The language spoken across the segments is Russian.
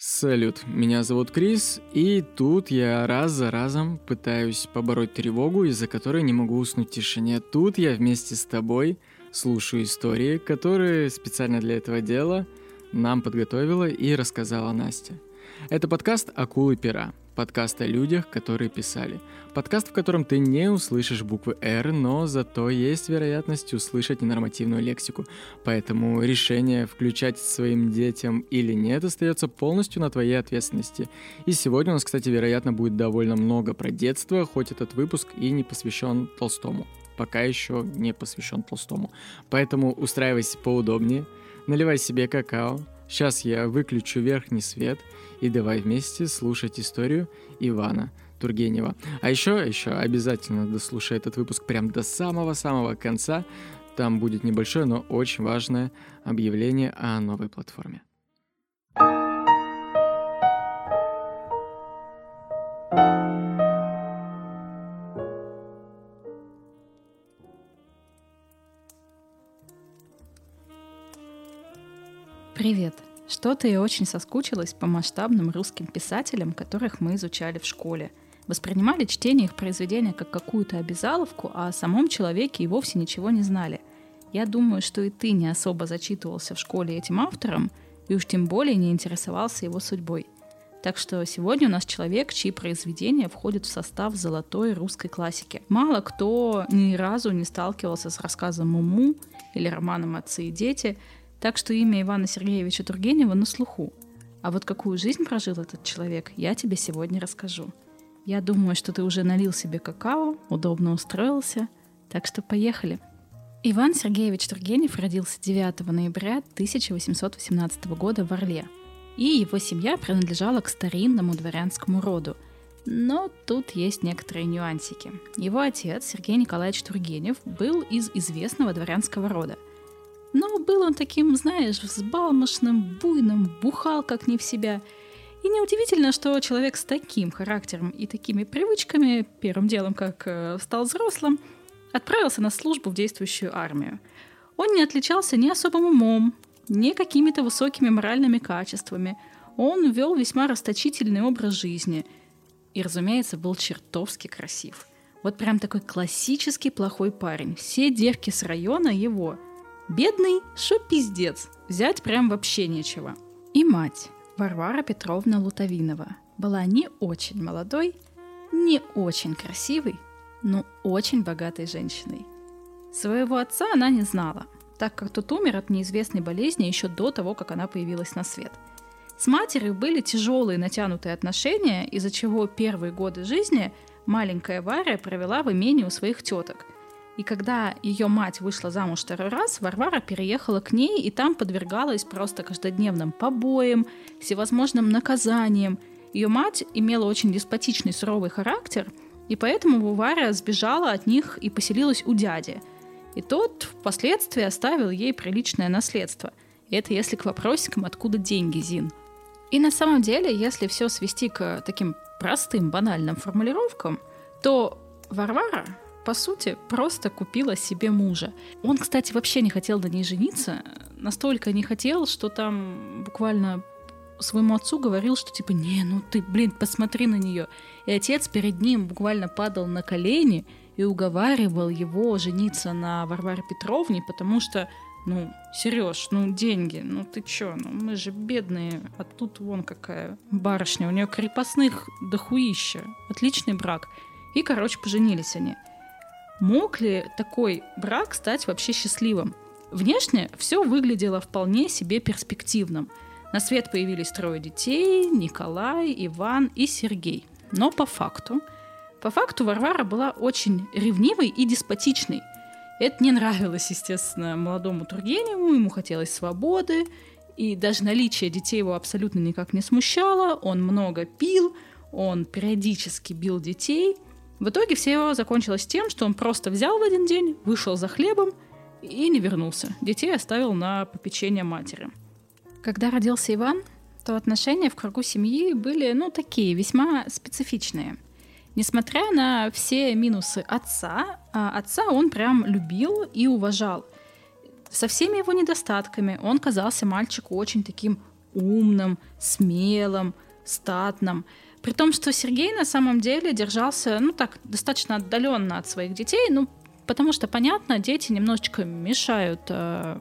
Салют, меня зовут Крис, и тут я раз за разом пытаюсь побороть тревогу, из-за которой не могу уснуть в тишине. Тут я вместе с тобой слушаю истории, которые специально для этого дела нам подготовила и рассказала Настя. Это подкаст «Акулы пера», подкаст о людях, которые писали. Подкаст, в котором ты не услышишь буквы «Р», но зато есть вероятность услышать ненормативную лексику. Поэтому решение, включать своим детям или нет, остается полностью на твоей ответственности. И сегодня у нас, кстати, вероятно, будет довольно много про детство, хоть этот выпуск и не посвящен Толстому. Пока еще не посвящен Толстому. Поэтому устраивайся поудобнее, наливай себе какао, Сейчас я выключу верхний свет и давай вместе слушать историю Ивана Тургенева. А еще, еще обязательно дослушай этот выпуск прям до самого-самого конца. Там будет небольшое, но очень важное объявление о новой платформе. Привет! Что-то я очень соскучилась по масштабным русским писателям, которых мы изучали в школе. Воспринимали чтение их произведения как какую-то обязаловку, а о самом человеке и вовсе ничего не знали. Я думаю, что и ты не особо зачитывался в школе этим автором, и уж тем более не интересовался его судьбой. Так что сегодня у нас человек, чьи произведения входят в состав золотой русской классики. Мало кто ни разу не сталкивался с рассказом «Муму» или романом «Отцы и дети», так что имя Ивана Сергеевича Тургенева на слуху. А вот какую жизнь прожил этот человек, я тебе сегодня расскажу. Я думаю, что ты уже налил себе какао, удобно устроился, так что поехали. Иван Сергеевич Тургенев родился 9 ноября 1818 года в Орле, и его семья принадлежала к старинному дворянскому роду. Но тут есть некоторые нюансики. Его отец, Сергей Николаевич Тургенев, был из известного дворянского рода – но был он таким, знаешь, взбалмошным, буйным, бухал как не в себя. И неудивительно, что человек с таким характером и такими привычками, первым делом, как э, стал взрослым, отправился на службу в действующую армию. Он не отличался ни особым умом, ни какими-то высокими моральными качествами. Он вел весьма расточительный образ жизни. И, разумеется, был чертовски красив. Вот прям такой классический плохой парень. Все девки с района его – Бедный, шо пиздец, взять прям вообще нечего. И мать, Варвара Петровна Лутовинова, была не очень молодой, не очень красивой, но очень богатой женщиной. Своего отца она не знала, так как тот умер от неизвестной болезни еще до того, как она появилась на свет. С матерью были тяжелые натянутые отношения, из-за чего первые годы жизни маленькая Варя провела в имении у своих теток – и когда ее мать вышла замуж второй раз, Варвара переехала к ней и там подвергалась просто каждодневным побоям, всевозможным наказаниям. Ее мать имела очень деспотичный суровый характер, и поэтому Варя сбежала от них и поселилась у дяди. И тот впоследствии оставил ей приличное наследство. И это если к вопросикам, откуда деньги, Зин. И на самом деле, если все свести к таким простым, банальным формулировкам, то Варвара по сути, просто купила себе мужа. Он, кстати, вообще не хотел на ней жениться, настолько не хотел, что там буквально своему отцу говорил, что типа, не, ну ты, блин, посмотри на нее. И отец перед ним буквально падал на колени и уговаривал его жениться на Варваре Петровне, потому что, ну, Сереж, ну деньги, ну ты чё, ну мы же бедные, а тут вон какая барышня, у нее крепостных дохуища, отличный брак. И, короче, поженились они. Мог ли такой брак стать вообще счастливым? Внешне все выглядело вполне себе перспективным. На свет появились трое детей – Николай, Иван и Сергей. Но по факту, по факту Варвара была очень ревнивой и деспотичной. Это не нравилось, естественно, молодому Тургеневу, ему хотелось свободы, и даже наличие детей его абсолютно никак не смущало, он много пил, он периодически бил детей – в итоге все закончилось тем, что он просто взял в один день, вышел за хлебом и не вернулся. Детей оставил на попечение матери. Когда родился Иван, то отношения в кругу семьи были, ну, такие, весьма специфичные. Несмотря на все минусы отца, а отца он прям любил и уважал. Со всеми его недостатками он казался мальчику очень таким умным, смелым, статным. При том, что Сергей на самом деле держался, ну так, достаточно отдаленно от своих детей, ну, потому что, понятно, дети немножечко мешают э,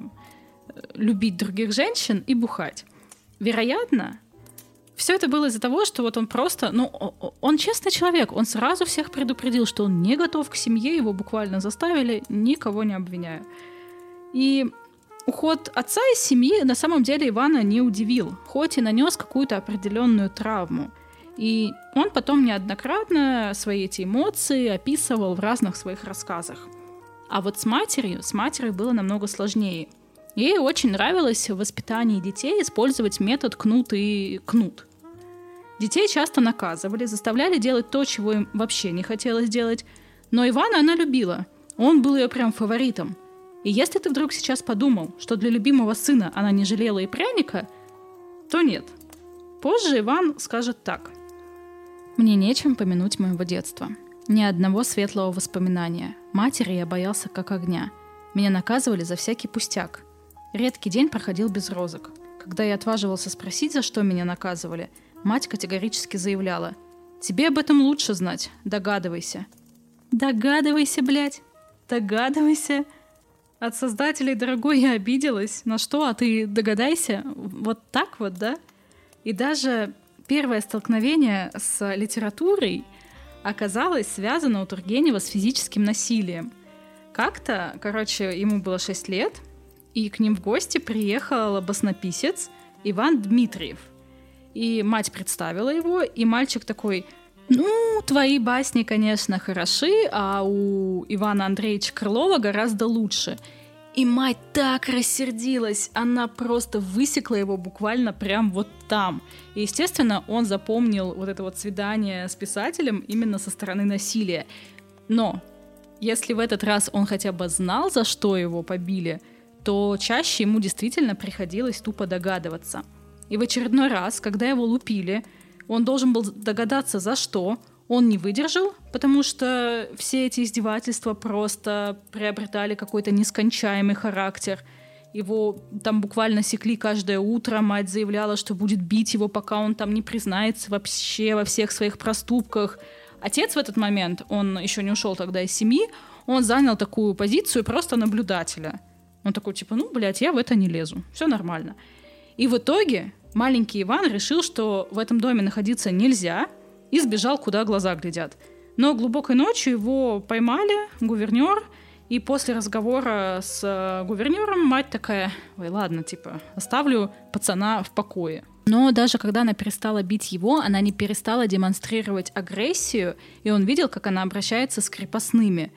любить других женщин и бухать. Вероятно, все это было из-за того, что вот он просто, ну, он честный человек, он сразу всех предупредил, что он не готов к семье, его буквально заставили, никого не обвиняя. И уход отца из семьи на самом деле Ивана не удивил, хоть и нанес какую-то определенную травму. И он потом неоднократно свои эти эмоции описывал в разных своих рассказах. А вот с матерью, с матерью было намного сложнее. Ей очень нравилось в воспитании детей использовать метод кнут и кнут. Детей часто наказывали, заставляли делать то, чего им вообще не хотелось делать. Но Ивана она любила. Он был ее прям фаворитом. И если ты вдруг сейчас подумал, что для любимого сына она не жалела и пряника, то нет. Позже Иван скажет так. «Мне нечем помянуть моего детства. Ни одного светлого воспоминания. Матери я боялся как огня. Меня наказывали за всякий пустяк. Редкий день проходил без розок. Когда я отваживался спросить, за что меня наказывали – Мать категорически заявляла. «Тебе об этом лучше знать. Догадывайся». «Догадывайся, блядь! Догадывайся!» От создателей, дорогой, я обиделась. На что? А ты догадайся? Вот так вот, да? И даже первое столкновение с литературой оказалось связано у Тургенева с физическим насилием. Как-то, короче, ему было 6 лет, и к ним в гости приехал баснописец Иван Дмитриев – и мать представила его, и мальчик такой, ну, твои басни, конечно, хороши, а у Ивана Андреевича Крылова гораздо лучше. И мать так рассердилась, она просто высекла его буквально прям вот там. И, естественно, он запомнил вот это вот свидание с писателем именно со стороны насилия. Но если в этот раз он хотя бы знал, за что его побили, то чаще ему действительно приходилось тупо догадываться – и в очередной раз, когда его лупили, он должен был догадаться, за что. Он не выдержал, потому что все эти издевательства просто приобретали какой-то нескончаемый характер. Его там буквально секли каждое утро, мать заявляла, что будет бить его, пока он там не признается вообще во всех своих проступках. Отец в этот момент, он еще не ушел тогда из семьи, он занял такую позицию просто наблюдателя. Он такой, типа, ну, блядь, я в это не лезу, все нормально. И в итоге маленький Иван решил, что в этом доме находиться нельзя, и сбежал, куда глаза глядят. Но глубокой ночью его поймали, гувернер, и после разговора с э, гувернером мать такая, ой, ладно, типа, оставлю пацана в покое. Но даже когда она перестала бить его, она не перестала демонстрировать агрессию, и он видел, как она обращается с крепостными.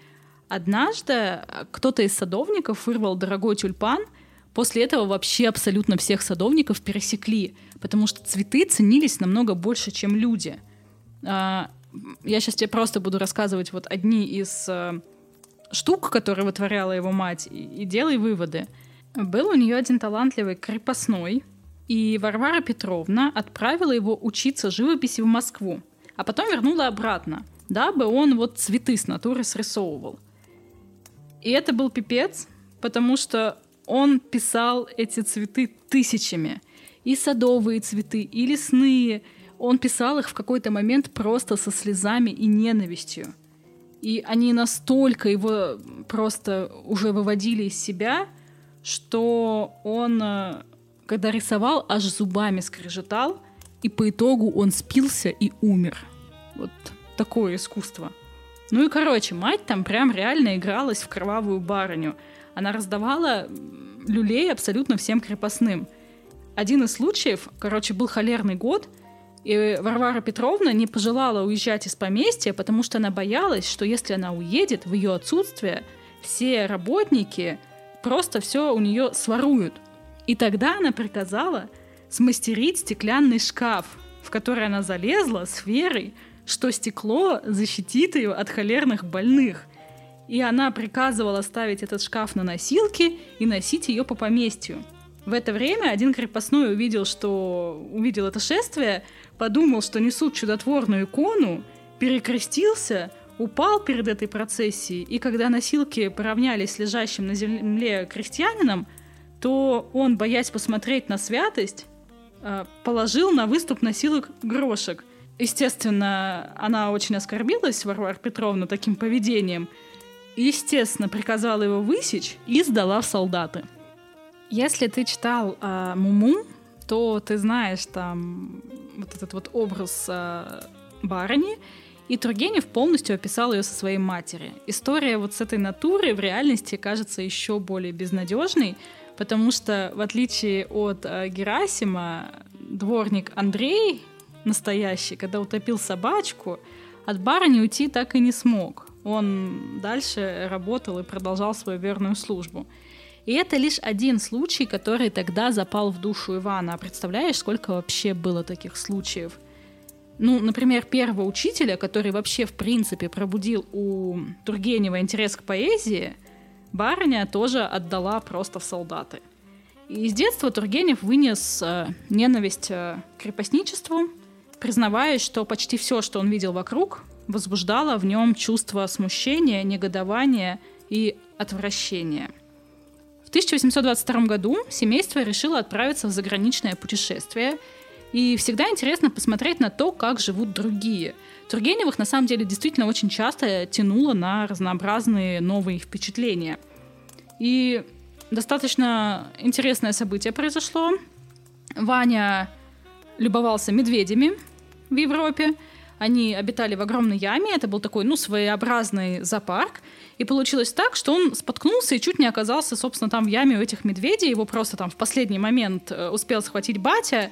Однажды э, кто-то из садовников вырвал дорогой тюльпан — После этого вообще абсолютно всех садовников пересекли, потому что цветы ценились намного больше, чем люди. А, я сейчас тебе просто буду рассказывать вот одни из э, штук, которые вытворяла его мать, и, делай выводы. Был у нее один талантливый крепостной, и Варвара Петровна отправила его учиться живописи в Москву, а потом вернула обратно, дабы он вот цветы с натуры срисовывал. И это был пипец, потому что он писал эти цветы тысячами. И садовые цветы, и лесные. Он писал их в какой-то момент просто со слезами и ненавистью. И они настолько его просто уже выводили из себя, что он, э, когда рисовал, аж зубами скрежетал, и по итогу он спился и умер. Вот такое искусство. Ну и, короче, мать там прям реально игралась в кровавую барыню — она раздавала люлей абсолютно всем крепостным. Один из случаев, короче, был холерный год, и Варвара Петровна не пожелала уезжать из поместья, потому что она боялась, что если она уедет в ее отсутствие, все работники просто все у нее своруют. И тогда она приказала смастерить стеклянный шкаф, в который она залезла с верой, что стекло защитит ее от холерных больных и она приказывала ставить этот шкаф на носилки и носить ее по поместью. В это время один крепостной увидел, что увидел это шествие, подумал, что несут чудотворную икону, перекрестился, упал перед этой процессией, и когда носилки поравнялись с лежащим на земле крестьянином, то он, боясь посмотреть на святость, э, положил на выступ носилок грошек. Естественно, она очень оскорбилась, Варвара Петровна, таким поведением. Естественно, приказала его высечь и сдала в солдаты. Если ты читал э, Муму, то ты знаешь там вот этот вот образ э, барыни, и Тургенев полностью описал ее со своей матери. История вот с этой натурой в реальности кажется еще более безнадежной, потому что в отличие от э, Герасима, дворник Андрей настоящий, когда утопил собачку, от барыни уйти так и не смог. Он дальше работал и продолжал свою верную службу. И это лишь один случай, который тогда запал в душу Ивана. А представляешь, сколько вообще было таких случаев? Ну, например, первого учителя, который вообще, в принципе, пробудил у Тургенева интерес к поэзии, барыня тоже отдала просто в солдаты. И с детства Тургенев вынес э, ненависть э, к крепостничеству, признаваясь, что почти все, что он видел вокруг, возбуждало в нем чувство смущения, негодования и отвращения – в 1822 году семейство решило отправиться в заграничное путешествие. И всегда интересно посмотреть на то, как живут другие. Тургеневых на самом деле действительно очень часто тянуло на разнообразные новые впечатления. И достаточно интересное событие произошло. Ваня любовался медведями в Европе. Они обитали в огромной яме. Это был такой, ну, своеобразный зоопарк. И получилось так, что он споткнулся и чуть не оказался, собственно, там в яме у этих медведей. Его просто там в последний момент э, успел схватить батя.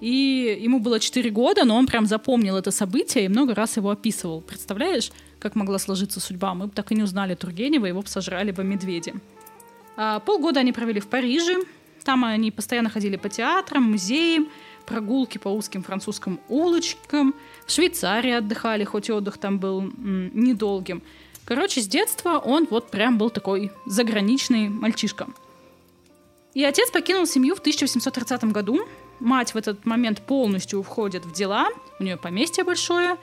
И ему было 4 года, но он прям запомнил это событие и много раз его описывал. Представляешь, как могла сложиться судьба? Мы бы так и не узнали Тургенева, его бы сожрали бы медведи. А полгода они провели в Париже. Там они постоянно ходили по театрам, музеям, прогулки по узким французским улочкам. В Швейцарии отдыхали, хоть и отдых там был м, недолгим. Короче, с детства он вот прям был такой заграничный мальчишка. И отец покинул семью в 1830 году. Мать в этот момент полностью входит в дела, у нее поместье большое,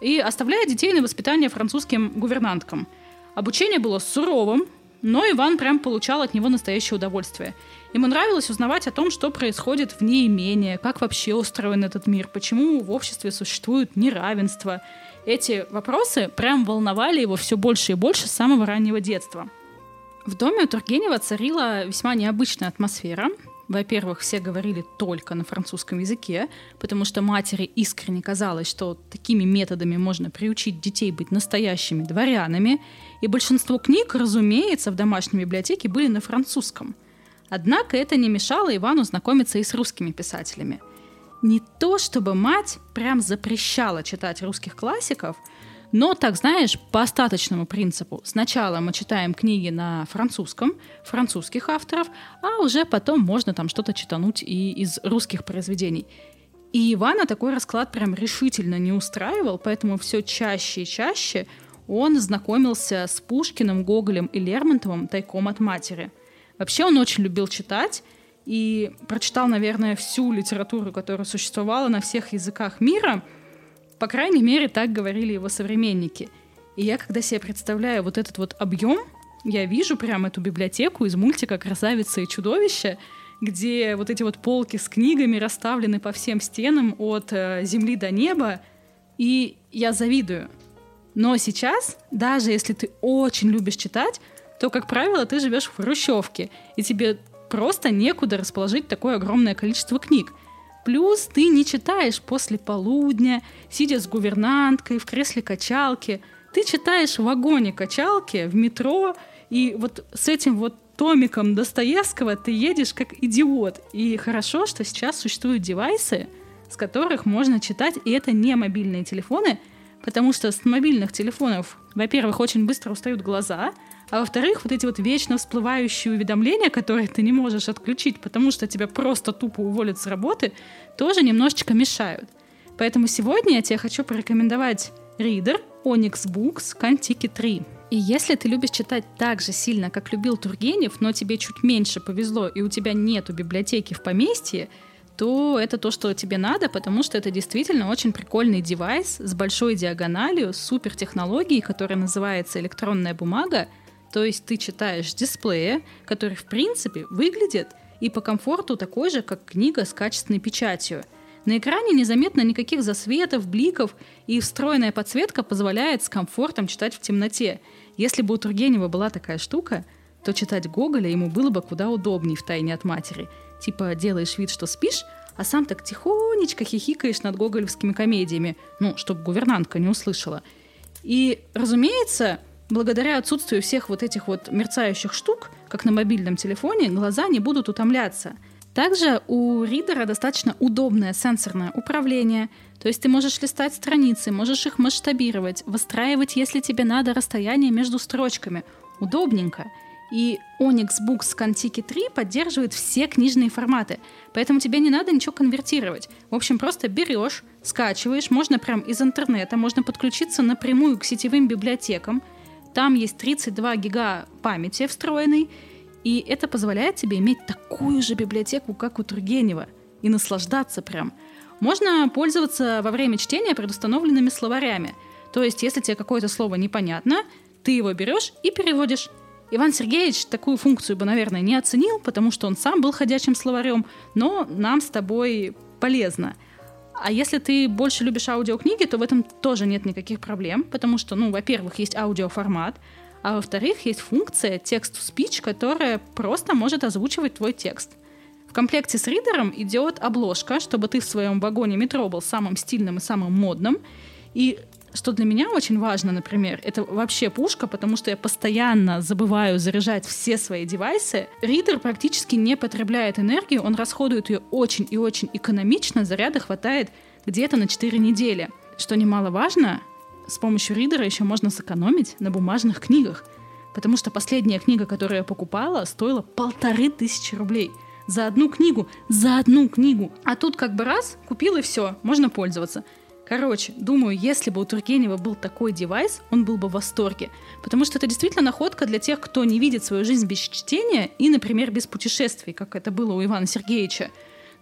и оставляет детей на воспитание французским гувернанткам. Обучение было суровым, но Иван прям получал от него настоящее удовольствие. Ему нравилось узнавать о том, что происходит вне имения, как вообще устроен этот мир, почему в обществе существует неравенство – эти вопросы прям волновали его все больше и больше с самого раннего детства. В доме у Тургенева царила весьма необычная атмосфера. Во-первых, все говорили только на французском языке, потому что матери искренне казалось, что такими методами можно приучить детей быть настоящими дворянами, и большинство книг, разумеется, в домашней библиотеке были на французском. Однако это не мешало Ивану знакомиться и с русскими писателями – не то чтобы мать прям запрещала читать русских классиков, но, так знаешь, по остаточному принципу. Сначала мы читаем книги на французском, французских авторов, а уже потом можно там что-то читануть и из русских произведений. И Ивана такой расклад прям решительно не устраивал, поэтому все чаще и чаще он знакомился с Пушкиным, Гоголем и Лермонтовым тайком от матери. Вообще он очень любил читать, и прочитал, наверное, всю литературу, которая существовала на всех языках мира. По крайней мере, так говорили его современники. И я, когда себе представляю вот этот вот объем, я вижу прям эту библиотеку из мультика «Красавица и чудовище», где вот эти вот полки с книгами расставлены по всем стенам от э, земли до неба, и я завидую. Но сейчас, даже если ты очень любишь читать, то, как правило, ты живешь в хрущевке, и тебе просто некуда расположить такое огромное количество книг. Плюс ты не читаешь после полудня, сидя с гувернанткой в кресле качалки. Ты читаешь в вагоне качалки, в метро, и вот с этим вот томиком Достоевского ты едешь как идиот. И хорошо, что сейчас существуют девайсы, с которых можно читать, и это не мобильные телефоны, потому что с мобильных телефонов, во-первых, очень быстро устают глаза, а во-вторых, вот эти вот вечно всплывающие уведомления, которые ты не можешь отключить, потому что тебя просто тупо уволят с работы, тоже немножечко мешают. Поэтому сегодня я тебе хочу порекомендовать Reader Onyx Books Кантики 3. И если ты любишь читать так же сильно, как любил Тургенев, но тебе чуть меньше повезло, и у тебя нету библиотеки в поместье, то это то, что тебе надо, потому что это действительно очень прикольный девайс с большой диагональю, супер технологией, которая называется электронная бумага, то есть ты читаешь дисплея, который в принципе выглядит и по комфорту такой же, как книга с качественной печатью. На экране незаметно никаких засветов, бликов, и встроенная подсветка позволяет с комфортом читать в темноте. Если бы у Тургенева была такая штука, то читать Гоголя ему было бы куда удобнее в тайне от матери. Типа делаешь вид, что спишь, а сам так тихонечко хихикаешь над гоголевскими комедиями, ну, чтобы гувернантка не услышала. И, разумеется, благодаря отсутствию всех вот этих вот мерцающих штук, как на мобильном телефоне, глаза не будут утомляться. Также у ридера достаточно удобное сенсорное управление, то есть ты можешь листать страницы, можешь их масштабировать, выстраивать, если тебе надо, расстояние между строчками. Удобненько. И Onyx Books Contiki 3 поддерживает все книжные форматы, поэтому тебе не надо ничего конвертировать. В общем, просто берешь, скачиваешь, можно прям из интернета, можно подключиться напрямую к сетевым библиотекам. Там есть 32 гига памяти встроенной, и это позволяет тебе иметь такую же библиотеку, как у Тургенева, и наслаждаться прям. Можно пользоваться во время чтения предустановленными словарями. То есть, если тебе какое-то слово непонятно, ты его берешь и переводишь. Иван Сергеевич такую функцию бы, наверное, не оценил, потому что он сам был ходячим словарем, но нам с тобой полезно. А если ты больше любишь аудиокниги, то в этом тоже нет никаких проблем, потому что, ну, во-первых, есть аудиоформат, а во-вторых, есть функция text-to-speech, которая просто может озвучивать твой текст. В комплекте с ридером идет обложка, чтобы ты в своем вагоне метро был самым стильным и самым модным. И что для меня очень важно, например, это вообще пушка, потому что я постоянно забываю заряжать все свои девайсы. Ридер практически не потребляет энергию, он расходует ее очень и очень экономично, заряда хватает где-то на 4 недели. Что немаловажно, с помощью ридера еще можно сэкономить на бумажных книгах. Потому что последняя книга, которую я покупала, стоила полторы тысячи рублей. За одну книгу, за одну книгу. А тут как бы раз, купил и все, можно пользоваться. Короче, думаю, если бы у Тургенева был такой девайс, он был бы в восторге. Потому что это действительно находка для тех, кто не видит свою жизнь без чтения и, например, без путешествий, как это было у Ивана Сергеевича.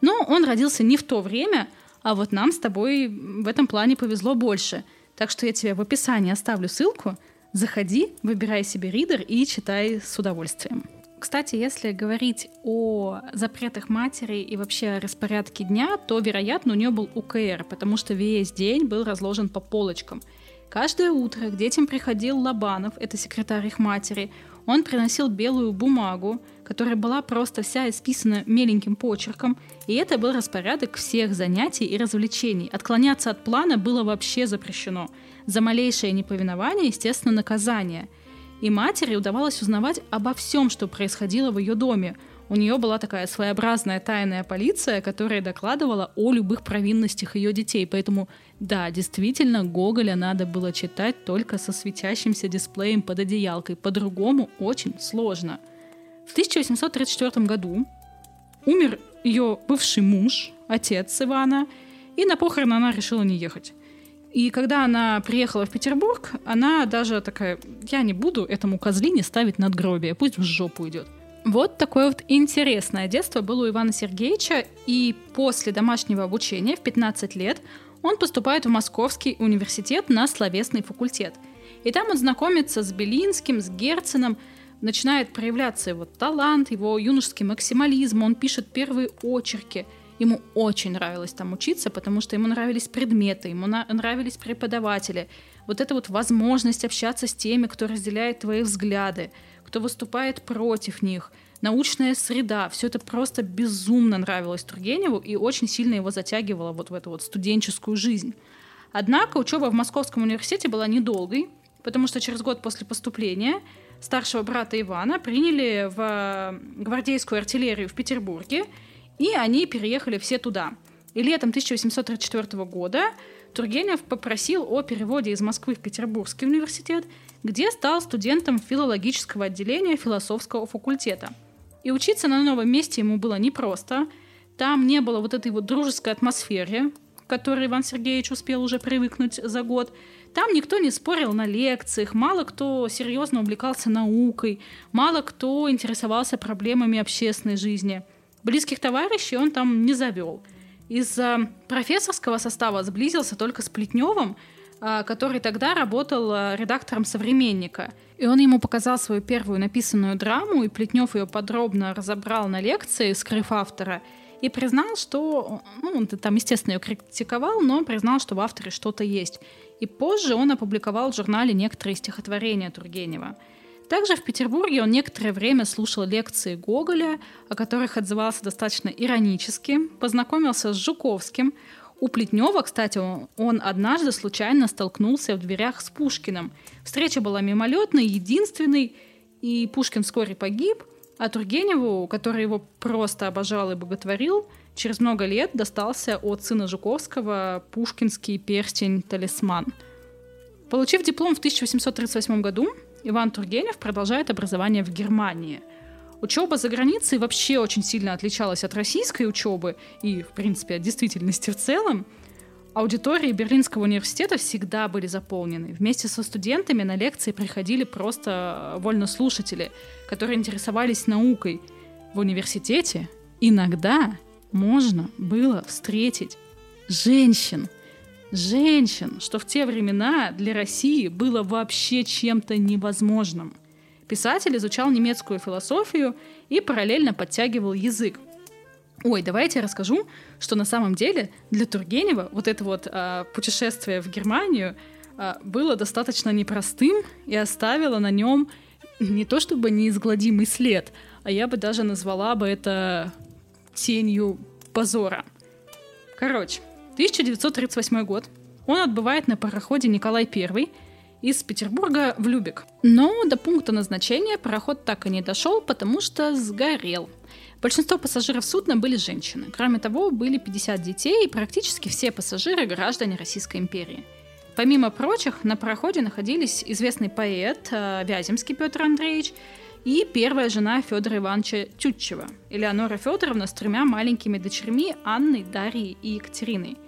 Но он родился не в то время, а вот нам с тобой в этом плане повезло больше. Так что я тебе в описании оставлю ссылку. Заходи, выбирай себе ридер и читай с удовольствием. Кстати, если говорить о запретах матери и вообще распорядке дня, то, вероятно, у нее был УКР, потому что весь день был разложен по полочкам. Каждое утро к детям приходил Лобанов, это секретарь их матери. Он приносил белую бумагу, которая была просто вся исписана меленьким почерком, и это был распорядок всех занятий и развлечений. Отклоняться от плана было вообще запрещено. За малейшее неповинование, естественно, наказание – и матери удавалось узнавать обо всем, что происходило в ее доме. У нее была такая своеобразная тайная полиция, которая докладывала о любых провинностях ее детей. Поэтому, да, действительно, Гоголя надо было читать только со светящимся дисплеем под одеялкой. По-другому очень сложно. В 1834 году умер ее бывший муж, отец Ивана, и на похороны она решила не ехать. И когда она приехала в Петербург, она даже такая, я не буду этому козлине ставить надгробие, пусть в жопу идет. Вот такое вот интересное детство было у Ивана Сергеевича, и после домашнего обучения в 15 лет он поступает в Московский университет на словесный факультет. И там он знакомится с Белинским, с Герценом, начинает проявляться его талант, его юношеский максимализм, он пишет первые очерки – Ему очень нравилось там учиться, потому что ему нравились предметы, ему нравились преподаватели. Вот эта вот возможность общаться с теми, кто разделяет твои взгляды, кто выступает против них, научная среда, все это просто безумно нравилось Тургеневу и очень сильно его затягивало вот в эту вот студенческую жизнь. Однако учеба в Московском университете была недолгой, потому что через год после поступления старшего брата Ивана приняли в гвардейскую артиллерию в Петербурге, и они переехали все туда. И летом 1834 года Тургенев попросил о переводе из Москвы в Петербургский университет, где стал студентом филологического отделения философского факультета. И учиться на новом месте ему было непросто. Там не было вот этой вот дружеской атмосферы, к которой Иван Сергеевич успел уже привыкнуть за год. Там никто не спорил на лекциях, мало кто серьезно увлекался наукой, мало кто интересовался проблемами общественной жизни – Близких товарищей он там не завел. Из профессорского состава сблизился только с Плетневым, а, который тогда работал а, редактором «Современника». И он ему показал свою первую написанную драму, и Плетнев ее подробно разобрал на лекции, скрыв автора, и признал, что... Ну, он там, естественно, ее критиковал, но признал, что в авторе что-то есть. И позже он опубликовал в журнале некоторые стихотворения Тургенева. Также в Петербурге он некоторое время слушал лекции Гоголя, о которых отзывался достаточно иронически, познакомился с Жуковским, у Плетнева, кстати, он однажды случайно столкнулся в дверях с Пушкиным. Встреча была мимолетной, единственной, и Пушкин вскоре погиб, а Тургеневу, который его просто обожал и боготворил, через много лет достался от сына Жуковского пушкинский перстень-талисман. Получив диплом в 1838 году, Иван Тургенев продолжает образование в Германии – Учеба за границей вообще очень сильно отличалась от российской учебы и, в принципе, от действительности в целом. Аудитории Берлинского университета всегда были заполнены. Вместе со студентами на лекции приходили просто вольнослушатели, которые интересовались наукой. В университете иногда можно было встретить женщин. Женщин, что в те времена для России было вообще чем-то невозможным. Писатель изучал немецкую философию и параллельно подтягивал язык. Ой, давайте я расскажу, что на самом деле для Тургенева вот это вот э, путешествие в Германию э, было достаточно непростым и оставило на нем не то чтобы неизгладимый след, а я бы даже назвала бы это тенью позора. Короче, 1938 год. Он отбывает на пароходе Николай I из Петербурга в Любек. Но до пункта назначения пароход так и не дошел, потому что сгорел. Большинство пассажиров судна были женщины. Кроме того, были 50 детей и практически все пассажиры граждане Российской империи. Помимо прочих, на пароходе находились известный поэт э, Вяземский Петр Андреевич и первая жена Федора Ивановича Тютчева, Элеонора Федоровна с тремя маленькими дочерьми Анной, Дарьей и Екатериной –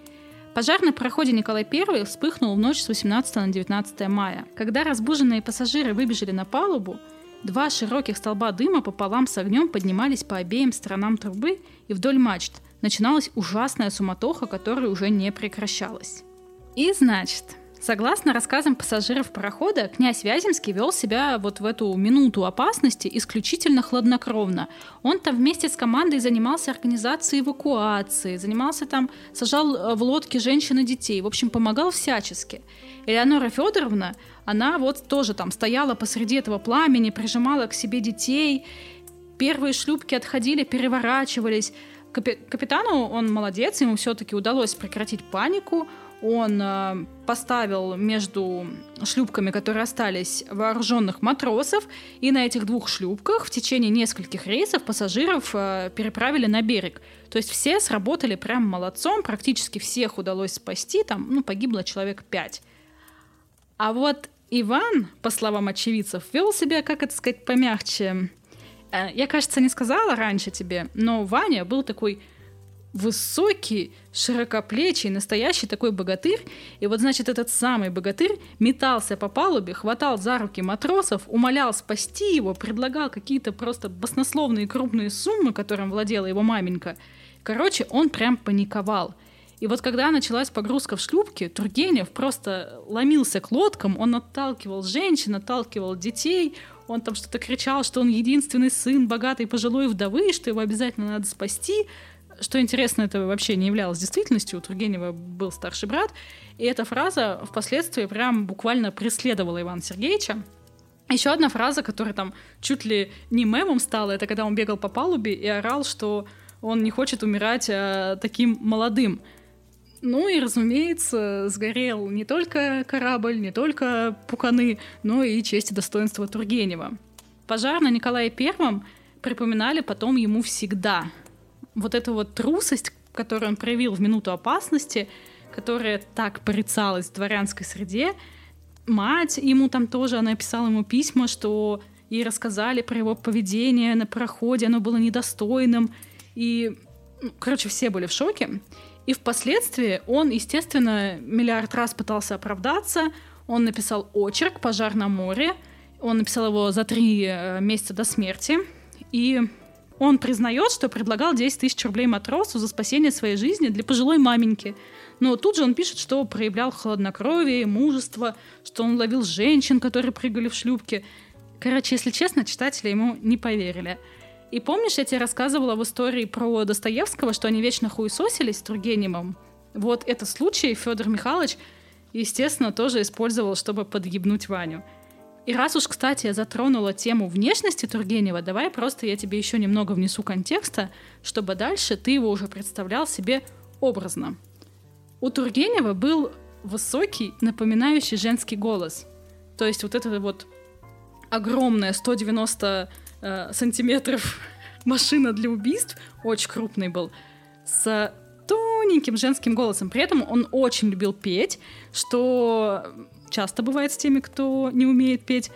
Пожар на проходе Николай I вспыхнул в ночь с 18 на 19 мая. Когда разбуженные пассажиры выбежали на палубу, два широких столба дыма пополам с огнем поднимались по обеим сторонам трубы и вдоль мачт. Начиналась ужасная суматоха, которая уже не прекращалась. И значит, Согласно рассказам пассажиров парохода, князь Вяземский вел себя вот в эту минуту опасности исключительно хладнокровно. Он там вместе с командой занимался организацией эвакуации, занимался там, сажал э, в лодке женщин и детей, в общем, помогал всячески. Элеонора Федоровна, она вот тоже там стояла посреди этого пламени, прижимала к себе детей, первые шлюпки отходили, переворачивались. Капи- капитану он молодец, ему все-таки удалось прекратить панику, он э, поставил между шлюпками, которые остались, вооруженных матросов, и на этих двух шлюпках в течение нескольких рейсов пассажиров э, переправили на берег. То есть все сработали прям молодцом, практически всех удалось спасти, там, ну, погибло человек пять. А вот Иван, по словам очевидцев, вел себя, как это сказать, помягче. Э, я, кажется, не сказала раньше тебе, но Ваня был такой высокий, широкоплечий, настоящий такой богатырь. И вот, значит, этот самый богатырь метался по палубе, хватал за руки матросов, умолял спасти его, предлагал какие-то просто баснословные крупные суммы, которым владела его маменька. Короче, он прям паниковал. И вот когда началась погрузка в шлюпки, Тургенев просто ломился к лодкам, он отталкивал женщин, отталкивал детей, он там что-то кричал, что он единственный сын богатой пожилой вдовы, что его обязательно надо спасти. Что интересно, это вообще не являлось действительностью. У Тургенева был старший брат. И эта фраза впоследствии прям буквально преследовала Ивана Сергеевича. Еще одна фраза, которая там чуть ли не мемом стала, это когда он бегал по палубе и орал, что он не хочет умирать а, таким молодым. Ну и, разумеется, сгорел не только корабль, не только пуканы, но и честь и достоинство Тургенева. Пожар на Николае Первом припоминали потом ему всегда — вот эту вот трусость, которую он проявил в минуту опасности, которая так порицалась в дворянской среде, мать ему там тоже, она писала ему письма, что ей рассказали про его поведение на проходе, оно было недостойным, и, ну, короче, все были в шоке. И впоследствии он, естественно, миллиард раз пытался оправдаться, он написал очерк «Пожар на море», он написал его за три э, месяца до смерти, и он признает, что предлагал 10 тысяч рублей матросу за спасение своей жизни для пожилой маменьки. Но тут же он пишет, что проявлял хладнокровие, мужество, что он ловил женщин, которые прыгали в шлюпке. Короче, если честно, читатели ему не поверили. И помнишь, я тебе рассказывала в истории про Достоевского, что они вечно хуесосились с Тургеневым? Вот этот случай Федор Михайлович, естественно, тоже использовал, чтобы подъебнуть Ваню. И раз уж, кстати, я затронула тему внешности Тургенева, давай просто я тебе еще немного внесу контекста, чтобы дальше ты его уже представлял себе образно. У Тургенева был высокий, напоминающий женский голос. То есть вот это вот огромная 190 э, сантиметров машина для убийств, очень крупный был, с тоненьким женским голосом. При этом он очень любил петь, что часто бывает с теми, кто не умеет петь.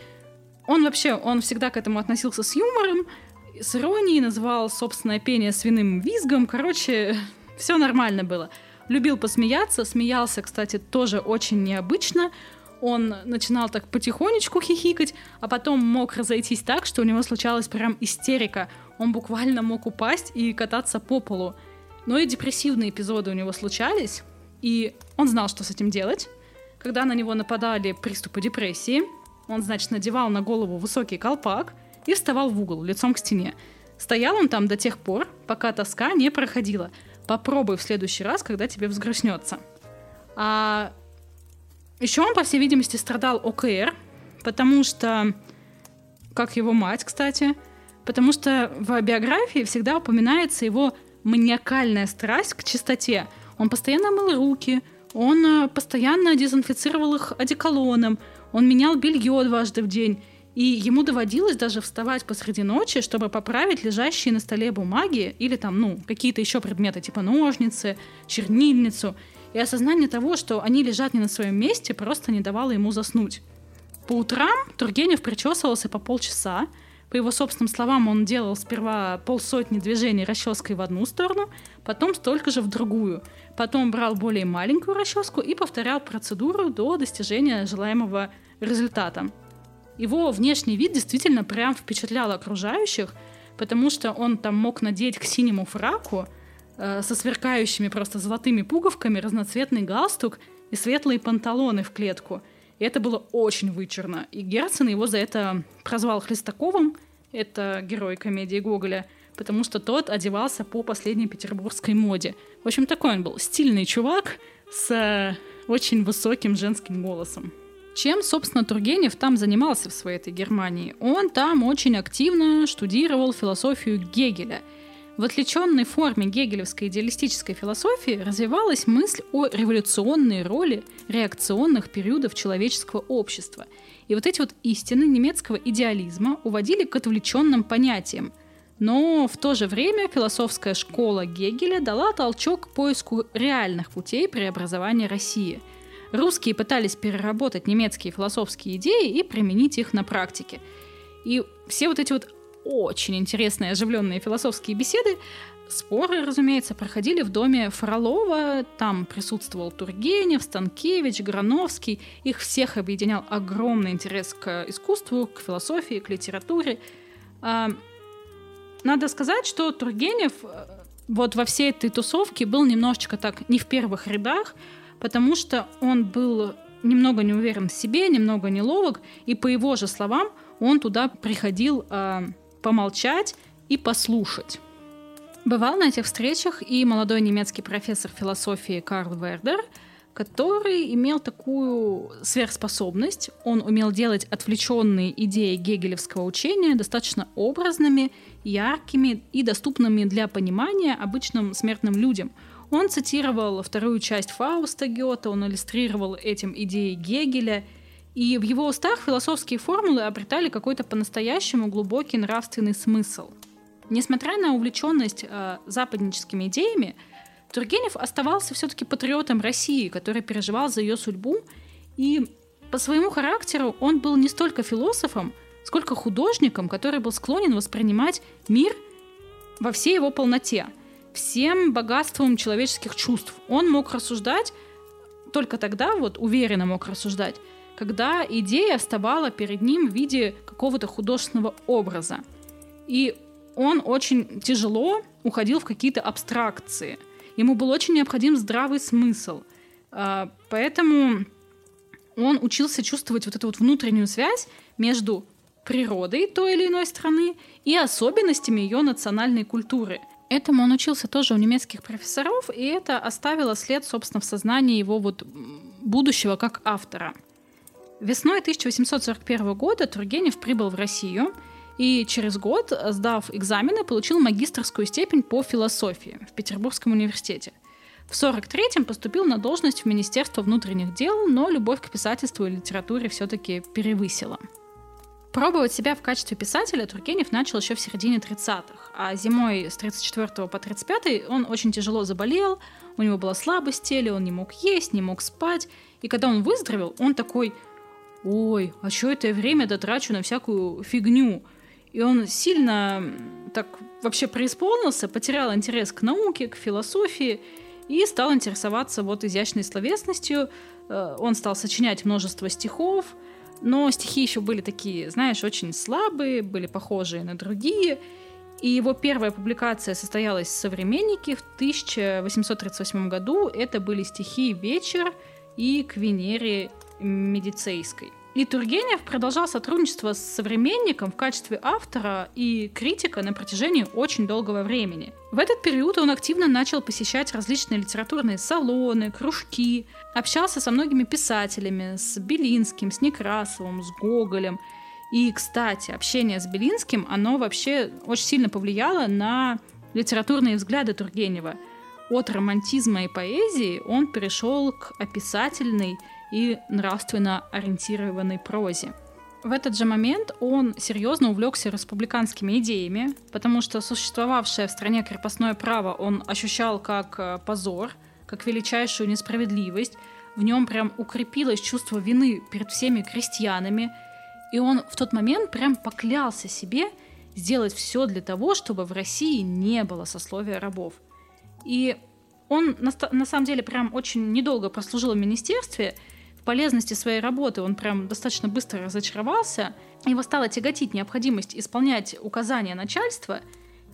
Он вообще, он всегда к этому относился с юмором, с иронией, называл собственное пение свиным визгом. Короче, все нормально было. Любил посмеяться, смеялся, кстати, тоже очень необычно. Он начинал так потихонечку хихикать, а потом мог разойтись так, что у него случалась прям истерика. Он буквально мог упасть и кататься по полу. Но и депрессивные эпизоды у него случались, и он знал, что с этим делать. Когда на него нападали приступы депрессии, он, значит, надевал на голову высокий колпак и вставал в угол, лицом к стене. Стоял он там до тех пор, пока тоска не проходила. Попробуй в следующий раз, когда тебе взгрустнется. А еще он, по всей видимости, страдал ОКР, потому что, как его мать, кстати, потому что в биографии всегда упоминается его маниакальная страсть к чистоте. Он постоянно мыл руки, он э, постоянно дезинфицировал их одеколоном, он менял белье дважды в день, и ему доводилось даже вставать посреди ночи, чтобы поправить лежащие на столе бумаги или там, ну, какие-то еще предметы, типа ножницы, чернильницу. И осознание того, что они лежат не на своем месте, просто не давало ему заснуть. По утрам Тургенев причесывался по полчаса, по его собственным словам, он делал сперва полсотни движений расческой в одну сторону, потом столько же в другую. Потом брал более маленькую расческу и повторял процедуру до достижения желаемого результата. Его внешний вид действительно прям впечатлял окружающих, потому что он там мог надеть к синему фраку э, со сверкающими просто золотыми пуговками, разноцветный галстук и светлые панталоны в клетку – и это было очень вычурно. И Герцен его за это прозвал Хлестаковым, это герой комедии Гоголя, потому что тот одевался по последней петербургской моде. В общем, такой он был стильный чувак с э, очень высоким женским голосом. Чем, собственно, Тургенев там занимался в своей этой Германии? Он там очень активно штудировал философию Гегеля – в отвлеченной форме гегелевской идеалистической философии развивалась мысль о революционной роли реакционных периодов человеческого общества. И вот эти вот истины немецкого идеализма уводили к отвлеченным понятиям. Но в то же время философская школа Гегеля дала толчок к поиску реальных путей преобразования России. Русские пытались переработать немецкие философские идеи и применить их на практике. И все вот эти вот очень интересные оживленные философские беседы. Споры, разумеется, проходили в доме Фролова. Там присутствовал Тургенев, Станкевич, Грановский. Их всех объединял огромный интерес к искусству, к философии, к литературе. А, надо сказать, что Тургенев э, вот во всей этой тусовке был немножечко так не в первых рядах, потому что он был немного не уверен в себе, немного неловок, и по его же словам он туда приходил а, помолчать и послушать. Бывал на этих встречах и молодой немецкий профессор философии Карл Вердер, который имел такую сверхспособность. Он умел делать отвлеченные идеи гегелевского учения достаточно образными, яркими и доступными для понимания обычным смертным людям. Он цитировал вторую часть Фауста Гёта, он иллюстрировал этим идеи Гегеля – и в его устах философские формулы обретали какой-то по-настоящему глубокий нравственный смысл. Несмотря на увлеченность э, западническими идеями, Тургенев оставался все-таки патриотом России, который переживал за ее судьбу, и по своему характеру он был не столько философом, сколько художником, который был склонен воспринимать мир во всей его полноте, всем богатством человеческих чувств. Он мог рассуждать только тогда, вот уверенно мог рассуждать, когда идея вставала перед ним в виде какого-то художественного образа. И он очень тяжело уходил в какие-то абстракции. Ему был очень необходим здравый смысл. А, поэтому он учился чувствовать вот эту вот внутреннюю связь между природой той или иной страны и особенностями ее национальной культуры. Этому он учился тоже у немецких профессоров, и это оставило след, собственно, в сознании его вот будущего как автора. Весной 1841 года Тургенев прибыл в Россию и через год, сдав экзамены, получил магистрскую степень по философии в Петербургском университете. В 43-м поступил на должность в Министерство внутренних дел, но любовь к писательству и литературе все-таки перевысила. Пробовать себя в качестве писателя Тургенев начал еще в середине 30-х, а зимой с 34 по 35 он очень тяжело заболел, у него была слабость в он не мог есть, не мог спать, и когда он выздоровел, он такой, ой, а что это я время дотрачу на всякую фигню? И он сильно так вообще преисполнился, потерял интерес к науке, к философии и стал интересоваться вот изящной словесностью. Э, он стал сочинять множество стихов, но стихи еще были такие, знаешь, очень слабые, были похожие на другие. И его первая публикация состоялась в «Современнике» в 1838 году. Это были стихи «Вечер» и «К Венере Медицейской». И Тургенев продолжал сотрудничество с современником в качестве автора и критика на протяжении очень долгого времени. В этот период он активно начал посещать различные литературные салоны, кружки, общался со многими писателями, с Белинским, с Некрасовым, с Гоголем. И, кстати, общение с Белинским, оно вообще очень сильно повлияло на литературные взгляды Тургенева. От романтизма и поэзии он перешел к описательной и нравственно ориентированной прозе. В этот же момент он серьезно увлекся республиканскими идеями, потому что существовавшее в стране крепостное право он ощущал как э, позор, как величайшую несправедливость. В нем прям укрепилось чувство вины перед всеми крестьянами, и он в тот момент прям поклялся себе сделать все для того, чтобы в России не было сословия рабов. И он на, на самом деле прям очень недолго прослужил в министерстве, полезности своей работы он прям достаточно быстро разочаровался. Его стала тяготить необходимость исполнять указания начальства,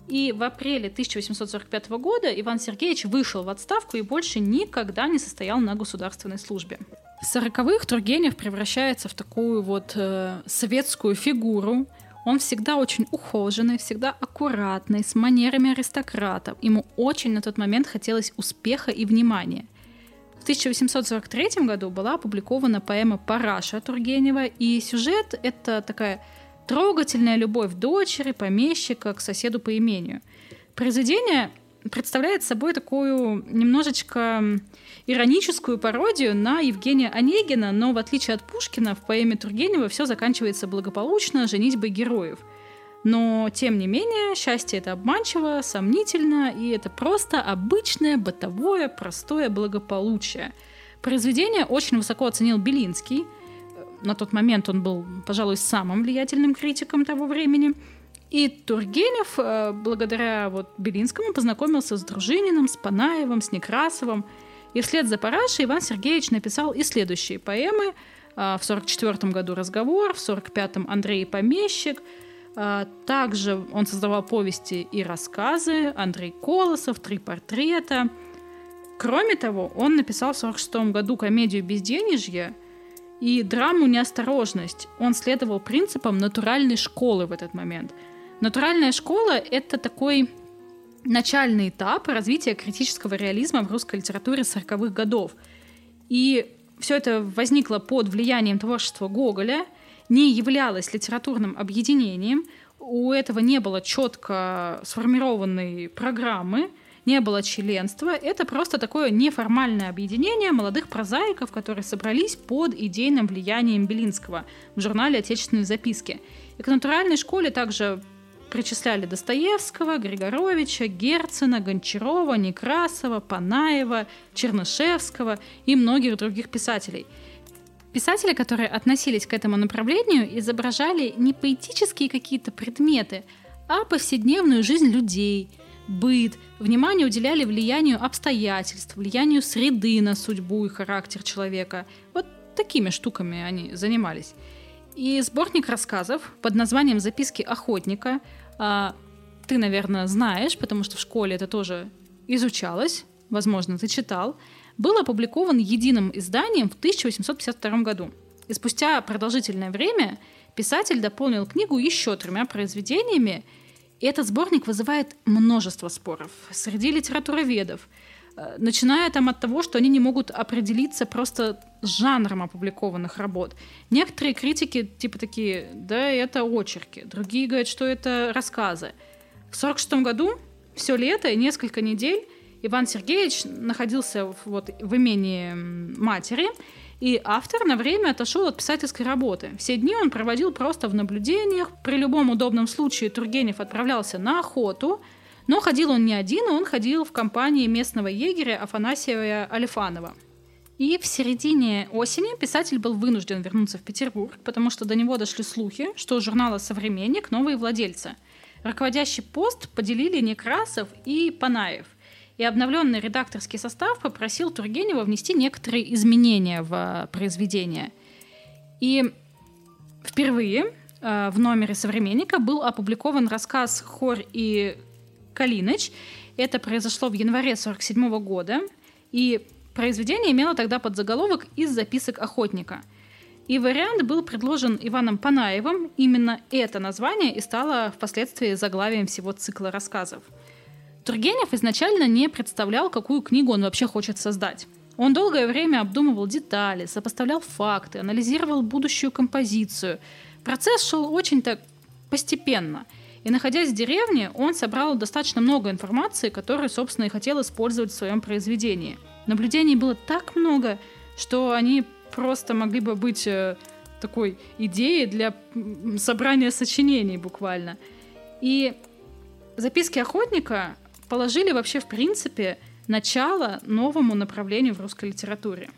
и в апреле 1845 года Иван Сергеевич вышел в отставку и больше никогда не состоял на государственной службе. В сороковых Тургенев превращается в такую вот э, светскую фигуру. Он всегда очень ухоженный, всегда аккуратный, с манерами аристократа. Ему очень на тот момент хотелось успеха и внимания. В 1843 году была опубликована поэма «Параша» Тургенева, и сюжет — это такая трогательная любовь дочери, помещика к соседу по имению. Произведение представляет собой такую немножечко ироническую пародию на Евгения Онегина, но в отличие от Пушкина в поэме Тургенева все заканчивается благополучно женитьбой героев — но, тем не менее, счастье это обманчиво, сомнительно, и это просто обычное, бытовое, простое благополучие. Произведение очень высоко оценил Белинский. На тот момент он был, пожалуй, самым влиятельным критиком того времени. И Тургенев, э, благодаря вот Белинскому, познакомился с Дружининым, с Панаевым, с Некрасовым. И вслед за Парашей Иван Сергеевич написал и следующие поэмы. Э, в 1944 году «Разговор», в 1945 «Андрей Помещик», а, также он создавал повести и рассказы, Андрей Колосов, «Три портрета». Кроме того, он написал в 1946 году комедию «Безденежье» и драму «Неосторожность». Он следовал принципам натуральной школы в этот момент. Натуральная школа — это такой начальный этап развития критического реализма в русской литературе 40-х годов. И все это возникло под влиянием творчества Гоголя — не являлось литературным объединением, у этого не было четко сформированной программы, не было членства. Это просто такое неформальное объединение молодых прозаиков, которые собрались под идейным влиянием Белинского в журнале «Отечественные записки». И к натуральной школе также причисляли Достоевского, Григоровича, Герцена, Гончарова, Некрасова, Панаева, Чернышевского и многих других писателей – Писатели, которые относились к этому направлению, изображали не поэтические какие-то предметы, а повседневную жизнь людей, быт, внимание уделяли влиянию обстоятельств, влиянию среды на судьбу и характер человека. Вот такими штуками они занимались. И сборник рассказов под названием «Записки охотника» а, ты, наверное, знаешь, потому что в школе это тоже изучалось, возможно, ты читал, был опубликован единым изданием в 1852 году. И спустя продолжительное время писатель дополнил книгу еще тремя произведениями, и этот сборник вызывает множество споров среди литературоведов, э, начиная там от того, что они не могут определиться просто с жанром опубликованных работ. Некоторые критики типа такие, да, это очерки, другие говорят, что это рассказы. В 1946 году все лето и несколько недель Иван Сергеевич находился вот в имении матери, и автор на время отошел от писательской работы. Все дни он проводил просто в наблюдениях. При любом удобном случае Тургенев отправлялся на охоту, но ходил он не один, он ходил в компании местного егеря Афанасия Алифанова. И в середине осени писатель был вынужден вернуться в Петербург, потому что до него дошли слухи, что у журнала «Современник» новые владельцы. Руководящий пост поделили Некрасов и Панаев и обновленный редакторский состав попросил Тургенева внести некоторые изменения в э, произведение. И впервые э, в номере «Современника» был опубликован рассказ «Хор и Калиныч». Это произошло в январе 1947 года, и произведение имело тогда подзаголовок «Из записок охотника». И вариант был предложен Иваном Панаевым. Именно это название и стало впоследствии заглавием всего цикла рассказов – Тургенев изначально не представлял, какую книгу он вообще хочет создать. Он долгое время обдумывал детали, сопоставлял факты, анализировал будущую композицию. Процесс шел очень так постепенно. И находясь в деревне, он собрал достаточно много информации, которую, собственно, и хотел использовать в своем произведении. Наблюдений было так много, что они просто могли бы быть э, такой идеей для собрания сочинений буквально. И записки охотника положили вообще, в принципе, начало новому направлению в русской литературе.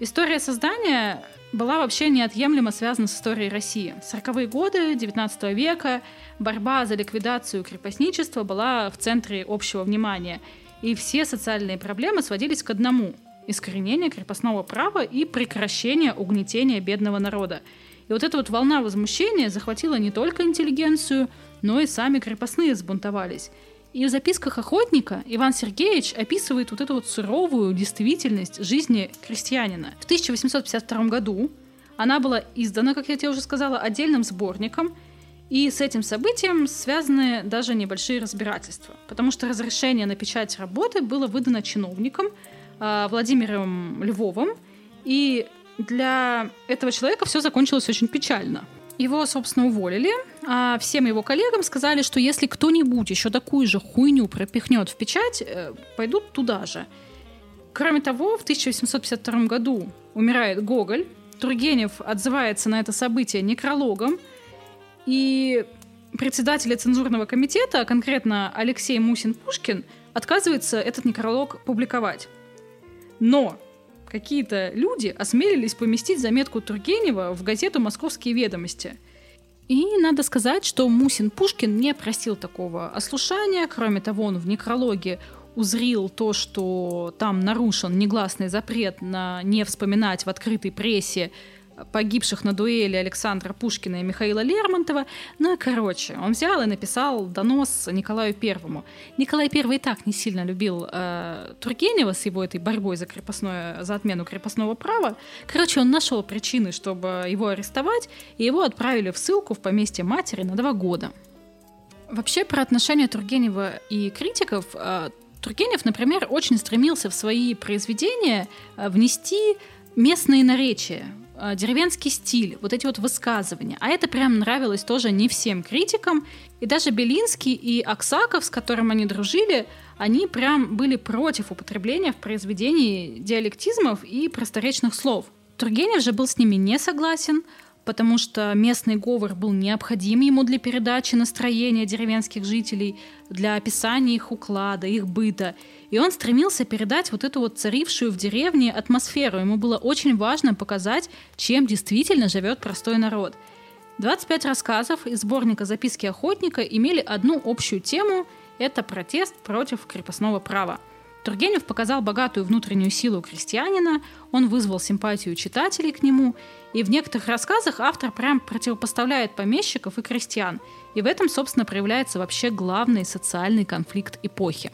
История создания была вообще неотъемлемо связана с историей России. 40-е годы XIX века борьба за ликвидацию крепостничества была в центре общего внимания, и все социальные проблемы сводились к одному – искоренение крепостного права и прекращение угнетения бедного народа. И вот эта вот волна возмущения захватила не только интеллигенцию, но и сами крепостные сбунтовались – и в записках охотника Иван Сергеевич описывает вот эту вот суровую действительность жизни крестьянина. В 1852 году она была издана, как я тебе уже сказала, отдельным сборником, и с этим событием связаны даже небольшие разбирательства, потому что разрешение на печать работы было выдано чиновником э, Владимиром Львовым, и для этого человека все закончилось очень печально. Его, собственно, уволили, а всем его коллегам сказали, что если кто-нибудь еще такую же хуйню пропихнет в печать, э, пойдут туда же. Кроме того, в 1852 году умирает Гоголь, Тургенев отзывается на это событие некрологом, и председатель цензурного комитета, а конкретно Алексей Мусин-Пушкин, отказывается этот некролог публиковать. Но какие-то люди осмелились поместить заметку Тургенева в газету «Московские ведомости». И надо сказать, что Мусин Пушкин не просил такого ослушания. Кроме того, он в некрологе узрил то, что там нарушен негласный запрет на не вспоминать в открытой прессе погибших на дуэли Александра Пушкина и Михаила Лермонтова. Ну и короче, он взял и написал донос Николаю Первому. Николай Первый и так не сильно любил э, Тургенева с его этой борьбой за, крепостное, за отмену крепостного права. Короче, он нашел причины, чтобы его арестовать, и его отправили в ссылку в поместье матери на два года. Вообще, про отношения Тургенева и критиков э, Тургенев, например, очень стремился в свои произведения э, внести местные наречия. Э, деревенский стиль, вот эти вот высказывания. А это прям нравилось тоже не всем критикам. И даже Белинский и Аксаков, с которым они дружили, они прям были против употребления в произведении диалектизмов и просторечных слов. Тургенев же был с ними не согласен, потому что местный говор был необходим ему для передачи настроения деревенских жителей, для описания их уклада, их быта. И он стремился передать вот эту вот царившую в деревне атмосферу. Ему было очень важно показать, чем действительно живет простой народ. 25 рассказов из сборника «Записки охотника» имели одну общую тему – это протест против крепостного права – Тургенев показал богатую внутреннюю силу крестьянина, он вызвал симпатию читателей к нему, и в некоторых рассказах автор прям противопоставляет помещиков и крестьян, и в этом, собственно, проявляется вообще главный социальный конфликт эпохи.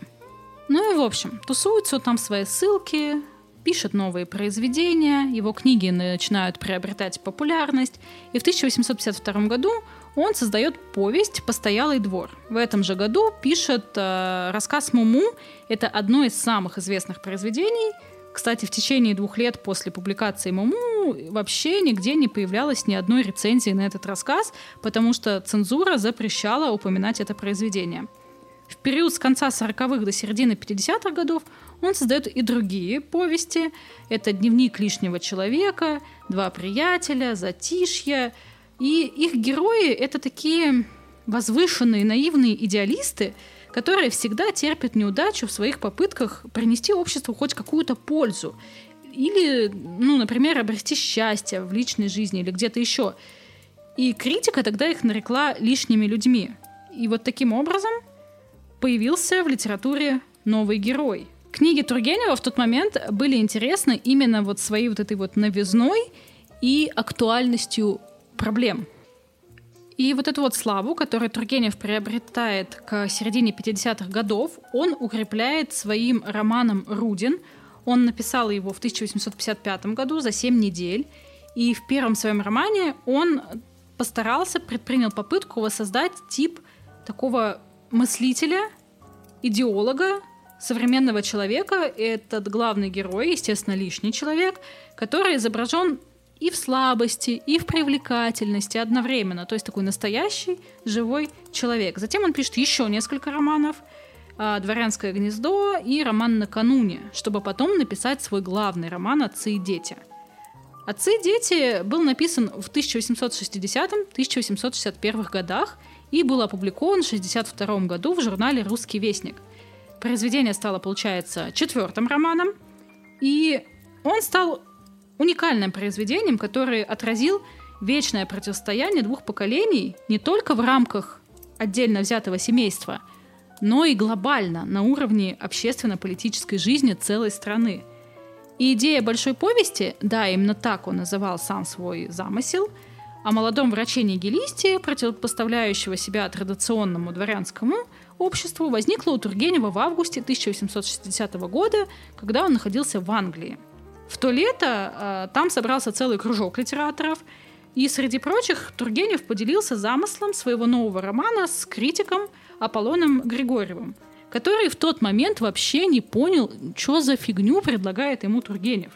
Ну и в общем, тусуются там свои ссылки, пишет новые произведения, его книги начинают приобретать популярность, и в 1852 году он создает повесть «Постоялый двор». В этом же году пишет э, рассказ «Муму». Это одно из самых известных произведений. Кстати, в течение двух лет после публикации «Муму» вообще нигде не появлялось ни одной рецензии на этот рассказ, потому что цензура запрещала упоминать это произведение. В период с конца 40-х до середины 50-х годов он создает и другие повести. Это «Дневник лишнего человека», «Два приятеля», «Затишье». И их герои — это такие возвышенные, наивные идеалисты, которые всегда терпят неудачу в своих попытках принести обществу хоть какую-то пользу. Или, ну, например, обрести счастье в личной жизни или где-то еще. И критика тогда их нарекла лишними людьми. И вот таким образом появился в литературе новый герой. Книги Тургенева в тот момент были интересны именно вот своей вот этой вот новизной и актуальностью проблем. И вот эту вот славу, которую Тургенев приобретает к середине 50-х годов, он укрепляет своим романом «Рудин». Он написал его в 1855 году за 7 недель. И в первом своем романе он постарался, предпринял попытку воссоздать тип такого мыслителя, идеолога, современного человека. Этот главный герой, естественно, лишний человек, который изображен и в слабости, и в привлекательности одновременно. То есть такой настоящий, живой человек. Затем он пишет еще несколько романов а, «Дворянское гнездо» и роман «Накануне», чтобы потом написать свой главный роман «Отцы и дети». «Отцы и дети» был написан в 1860-1861 годах и был опубликован в 1962 году в журнале «Русский вестник». Произведение стало, получается, четвертым романом, и он стал уникальным произведением, который отразил вечное противостояние двух поколений не только в рамках отдельно взятого семейства, но и глобально на уровне общественно-политической жизни целой страны. И идея большой повести, да, именно так он называл сам свой замысел, о молодом враче-нигилисте, противопоставляющего себя традиционному дворянскому обществу, возникла у Тургенева в августе 1860 года, когда он находился в Англии – в то лето э, там собрался целый кружок литераторов, и среди прочих Тургенев поделился замыслом своего нового романа с критиком Аполлоном Григорьевым, который в тот момент вообще не понял, что за фигню предлагает ему Тургенев.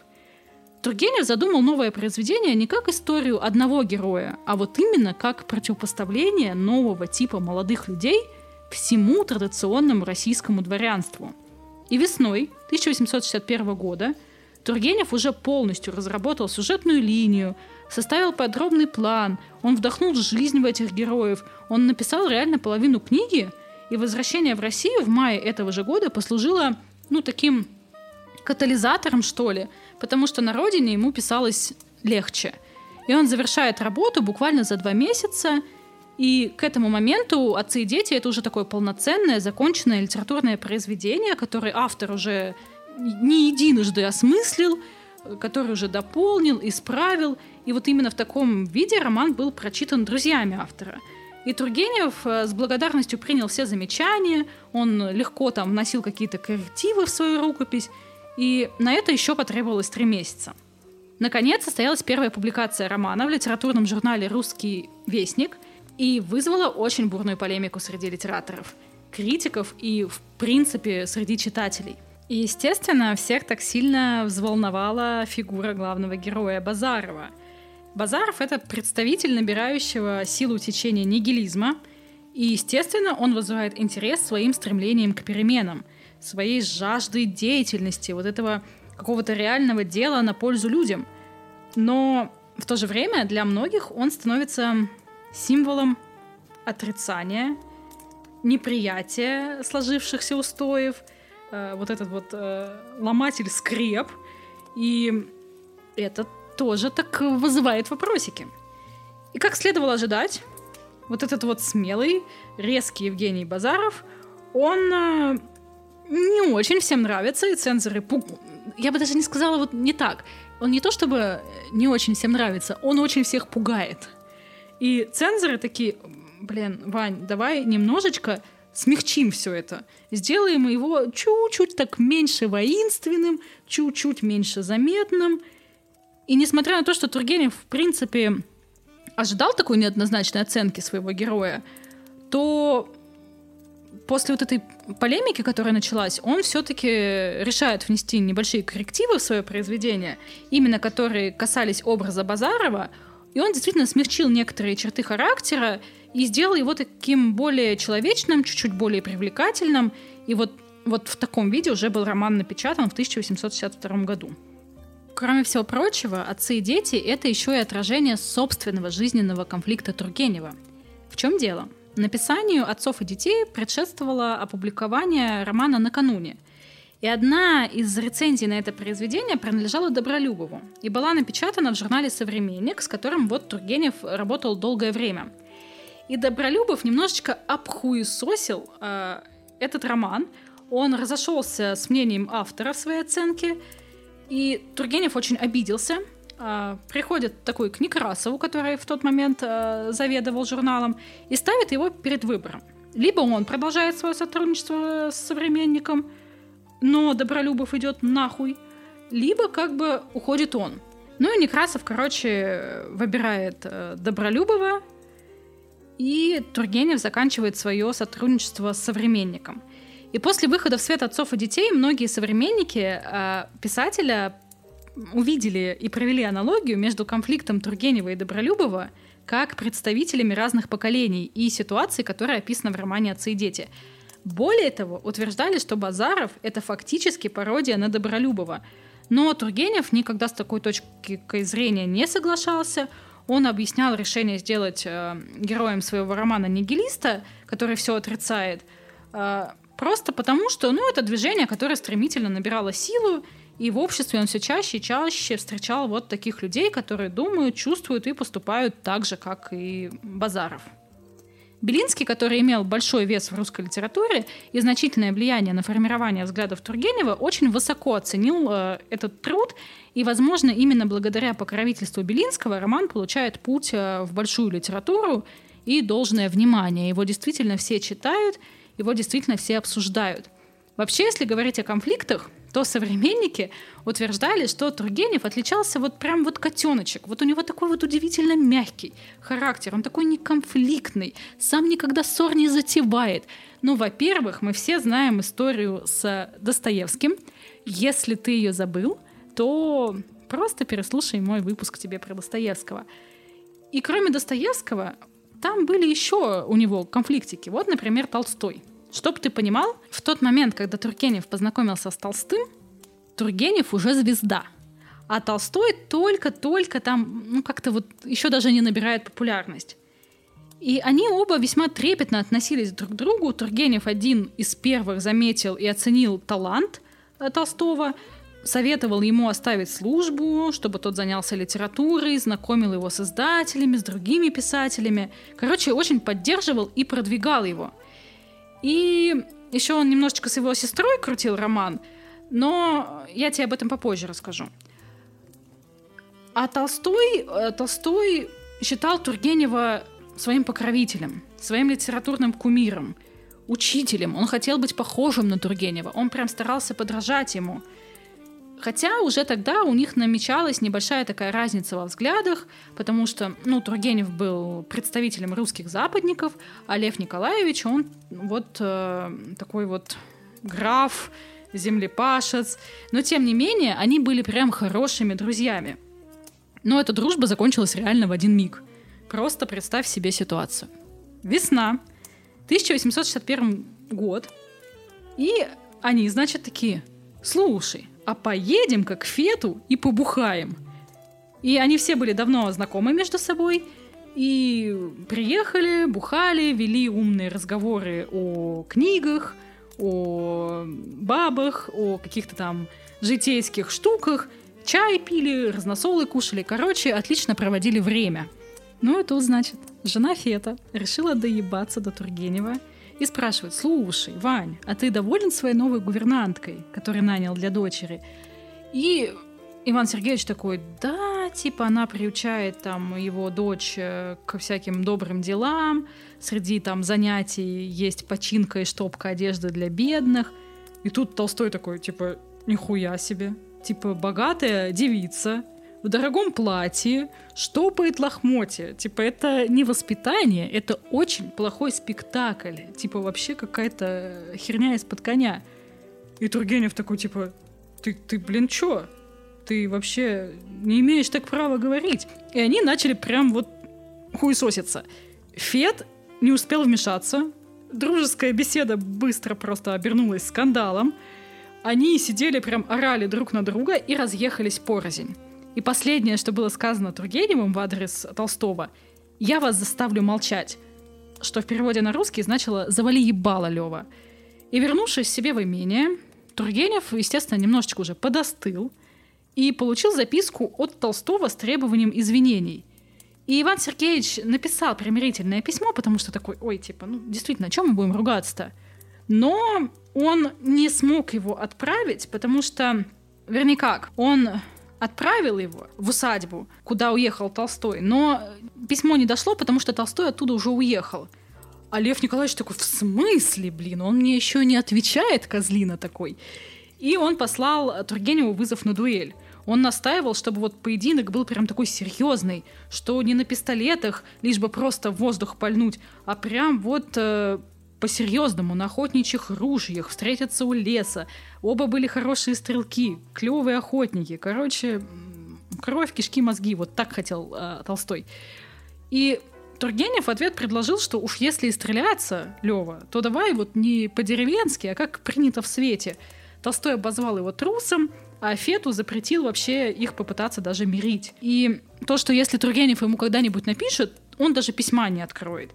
Тургенев задумал новое произведение не как историю одного героя, а вот именно как противопоставление нового типа молодых людей всему традиционному российскому дворянству. И весной 1861 года – Тургенев уже полностью разработал сюжетную линию, составил подробный план, он вдохнул жизнь в этих героев, он написал реально половину книги, и возвращение в Россию в мае этого же года послужило, ну, таким катализатором, что ли, потому что на родине ему писалось легче. И он завершает работу буквально за два месяца, и к этому моменту «Отцы и дети» — это уже такое полноценное, законченное литературное произведение, которое автор уже не единожды осмыслил, который уже дополнил, исправил. И вот именно в таком виде роман был прочитан друзьями автора. И Тургенев э, с благодарностью принял все замечания, он легко там вносил какие-то коррективы в свою рукопись, и на это еще потребовалось три месяца. Наконец состоялась первая публикация романа в литературном журнале «Русский вестник» и вызвала очень бурную полемику среди литераторов, критиков и, в принципе, среди читателей – и, естественно, всех так сильно взволновала фигура главного героя Базарова. Базаров — это представитель набирающего силу течения нигилизма, и, естественно, он вызывает интерес своим стремлением к переменам, своей жаждой деятельности, вот этого какого-то реального дела на пользу людям. Но в то же время для многих он становится символом отрицания, неприятия сложившихся устоев — э, вот этот вот э, ломатель скреп, и это тоже так вызывает вопросики. И как следовало ожидать, вот этот вот смелый, резкий Евгений Базаров, он э, не очень всем нравится, и цензоры... Пуг... Я бы даже не сказала вот не так. Он не то чтобы не очень всем нравится, он очень всех пугает. И цензоры такие, блин, Вань, давай немножечко смягчим все это. Сделаем его чуть-чуть так меньше воинственным, чуть-чуть меньше заметным. И несмотря на то, что Тургенев, в принципе, ожидал такой неоднозначной оценки своего героя, то после вот этой полемики, которая началась, он все-таки решает внести небольшие коррективы в свое произведение, именно которые касались образа Базарова, и он действительно смягчил некоторые черты характера и сделал его таким более человечным, чуть-чуть более привлекательным. И вот, вот в таком виде уже был роман напечатан в 1862 году. Кроме всего прочего, «Отцы и дети» — это еще и отражение собственного жизненного конфликта Тургенева. В чем дело? Написанию «Отцов и детей» предшествовало опубликование романа накануне. И одна из рецензий на это произведение принадлежала Добролюбову и была напечатана в журнале «Современник», с которым вот Тургенев работал долгое время. И Добролюбов немножечко обхуесосил э, этот роман. Он разошелся с мнением автора в своей оценке, и Тургенев очень обиделся – а, приходит такой к Некрасову, который в тот момент а, заведовал журналом, и ставит его перед выбором. Либо он продолжает свое сотрудничество с современником, но Добролюбов идет нахуй, либо как бы уходит он. Ну и Некрасов, короче, выбирает э, Добролюбова, и Тургенев заканчивает свое сотрудничество с современником. И после выхода в свет отцов и детей многие современники э, писателя увидели и провели аналогию между конфликтом Тургенева и Добролюбова как представителями разных поколений и ситуаций, которые описаны в романе «Отцы и дети». Более того, утверждали, что Базаров — это фактически пародия на Добролюбова. Но Тургенев никогда с такой точкой зрения не соглашался. Он объяснял решение сделать э, героем своего романа нигилиста, который все отрицает, э, просто потому, что ну, это движение, которое стремительно набирало силу, и в обществе он все чаще и чаще встречал вот таких людей, которые думают, чувствуют и поступают так же, как и Базаров. Белинский, который имел большой вес в русской литературе и значительное влияние на формирование взглядов Тургенева, очень высоко оценил э, этот труд, и, возможно, именно благодаря покровительству Белинского роман получает путь э, в большую литературу и должное внимание. Его действительно все читают, его действительно все обсуждают. Вообще, если говорить о конфликтах, то современники утверждали, что Тургенев отличался вот прям вот котеночек. Вот у него такой вот удивительно мягкий характер, он такой неконфликтный, сам никогда ссор не затевает. Ну, во-первых, мы все знаем историю с Достоевским. Если ты ее забыл, то просто переслушай мой выпуск тебе про Достоевского. И кроме Достоевского, там были еще у него конфликтики. Вот, например, Толстой. Чтоб ты понимал, в тот момент, когда Тургенев познакомился с Толстым, Тургенев уже звезда. А Толстой только-только там, ну, как-то вот еще даже не набирает популярность. И они оба весьма трепетно относились друг к другу. Тургенев один из первых заметил и оценил талант э, Толстого, советовал ему оставить службу, чтобы тот занялся литературой, знакомил его с издателями, с другими писателями. Короче, очень поддерживал и продвигал его – и еще он немножечко с его сестрой крутил роман, но я тебе об этом попозже расскажу. А Толстой, э, Толстой считал Тургенева своим покровителем, своим литературным кумиром, учителем. Он хотел быть похожим на Тургенева. Он прям старался подражать ему – Хотя уже тогда у них намечалась небольшая такая разница во взглядах, потому что, ну, Тургенев был представителем русских западников, а Лев Николаевич, он вот э, такой вот граф, землепашец. Но, тем не менее, они были прям хорошими друзьями. Но эта дружба закончилась реально в один миг. Просто представь себе ситуацию. Весна, 1861 год, и они, значит, такие, слушай, а поедем-ка к Фету и побухаем. И они все были давно знакомы между собой, и приехали, бухали, вели умные разговоры о книгах, о бабах, о каких-то там житейских штуках, чай пили, разносолы кушали. Короче, отлично проводили время. Ну и тут, значит, жена Фета решила доебаться до Тургенева и спрашивает, слушай, Вань, а ты доволен своей новой гувернанткой, которую нанял для дочери? И Иван Сергеевич такой, да, типа она приучает там его дочь э, к всяким добрым делам, среди там занятий есть починка и штопка одежды для бедных. И тут Толстой такой, типа, нихуя себе, типа богатая девица, в дорогом платье, штопает лохмотья. Типа, это не воспитание, это очень плохой спектакль. Типа, вообще какая-то херня из-под коня. И Тургенев такой, типа, ты, ты блин, чё? ты вообще не имеешь так права говорить. И они начали прям вот хуесоситься. Фед не успел вмешаться. Дружеская беседа быстро просто обернулась скандалом. Они сидели прям орали друг на друга и разъехались порознь. И последнее, что было сказано Тургеневым в адрес Толстого, «Я вас заставлю молчать», что в переводе на русский значило «завали ебало, Лева». И вернувшись себе в имение, Тургенев, естественно, немножечко уже подостыл – и получил записку от Толстого с требованием извинений. И Иван Сергеевич написал примирительное письмо, потому что такой, ой, типа, ну, действительно, о чем мы будем ругаться-то? Но он не смог его отправить, потому что, вернее как, он отправил его в усадьбу, куда уехал Толстой, но письмо не дошло, потому что Толстой оттуда уже уехал. А Лев Николаевич такой, в смысле, блин, он мне еще не отвечает, козлина такой. И он послал Тургеневу вызов на дуэль. Он настаивал, чтобы вот поединок был прям такой серьезный, что не на пистолетах, лишь бы просто в воздух пальнуть, а прям вот э, по-серьезному, на охотничьих ружьях, встретятся у леса. Оба были хорошие стрелки, клевые охотники. Короче, кровь, кишки, мозги. Вот так хотел э, Толстой. И Тургенев в ответ предложил, что уж если и стреляться, Лева, то давай вот не по-деревенски, а как принято в свете. Толстой обозвал его трусом, а Фету запретил вообще их попытаться даже мирить. И то, что если Тургенев ему когда-нибудь напишет, он даже письма не откроет.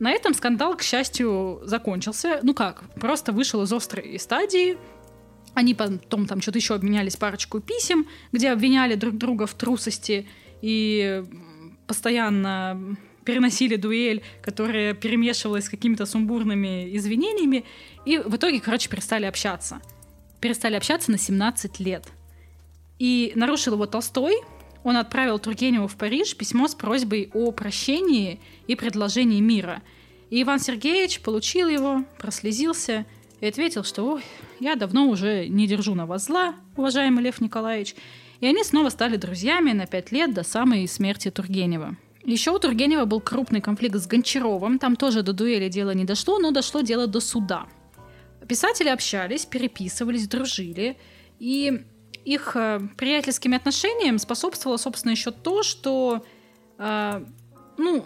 На этом скандал, к счастью, закончился. Ну как, просто вышел из острой стадии. Они потом там что-то еще обменялись парочку писем, где обвиняли друг друга в трусости и постоянно переносили дуэль, которая перемешивалась с какими-то сумбурными извинениями. И в итоге, короче, перестали общаться перестали общаться на 17 лет. И нарушил его Толстой. Он отправил Тургеневу в Париж письмо с просьбой о прощении и предложении мира. И Иван Сергеевич получил его, прослезился и ответил, что «Ой, я давно уже не держу на вас зла, уважаемый Лев Николаевич». И они снова стали друзьями на пять лет до самой смерти Тургенева. Еще у Тургенева был крупный конфликт с Гончаровым. Там тоже до дуэли дело не дошло, но дошло дело до суда – Писатели общались, переписывались, дружили, и их э, приятельским отношениям способствовало, собственно, еще то, что э, ну,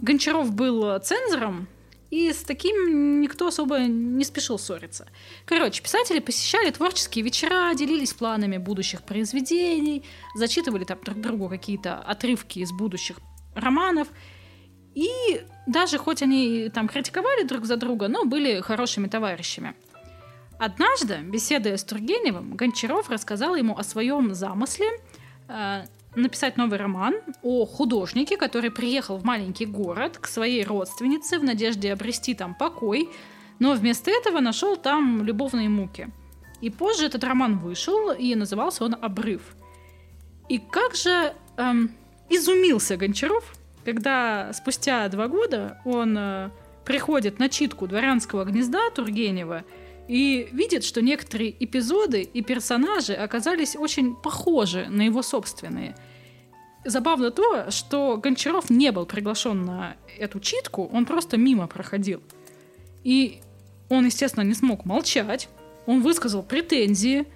Гончаров был цензором, и с таким никто особо не спешил ссориться. Короче, писатели посещали творческие вечера, делились планами будущих произведений, зачитывали там друг другу какие-то отрывки из будущих романов. И даже хоть они там критиковали друг за друга, но были хорошими товарищами. Однажды, беседуя с Тургеневым, Гончаров рассказал ему о своем замысле э, написать новый роман о художнике, который приехал в маленький город к своей родственнице в надежде обрести там покой, но вместо этого нашел там любовные муки. И позже этот роман вышел, и назывался он «Обрыв». И как же эм, изумился Гончаров, когда спустя два года он э, приходит на читку «Дворянского гнезда» Тургенева и видит, что некоторые эпизоды и персонажи оказались очень похожи на его собственные. Забавно то, что Гончаров не был приглашен на эту читку, он просто мимо проходил. И он, естественно, не смог молчать, он высказал претензии,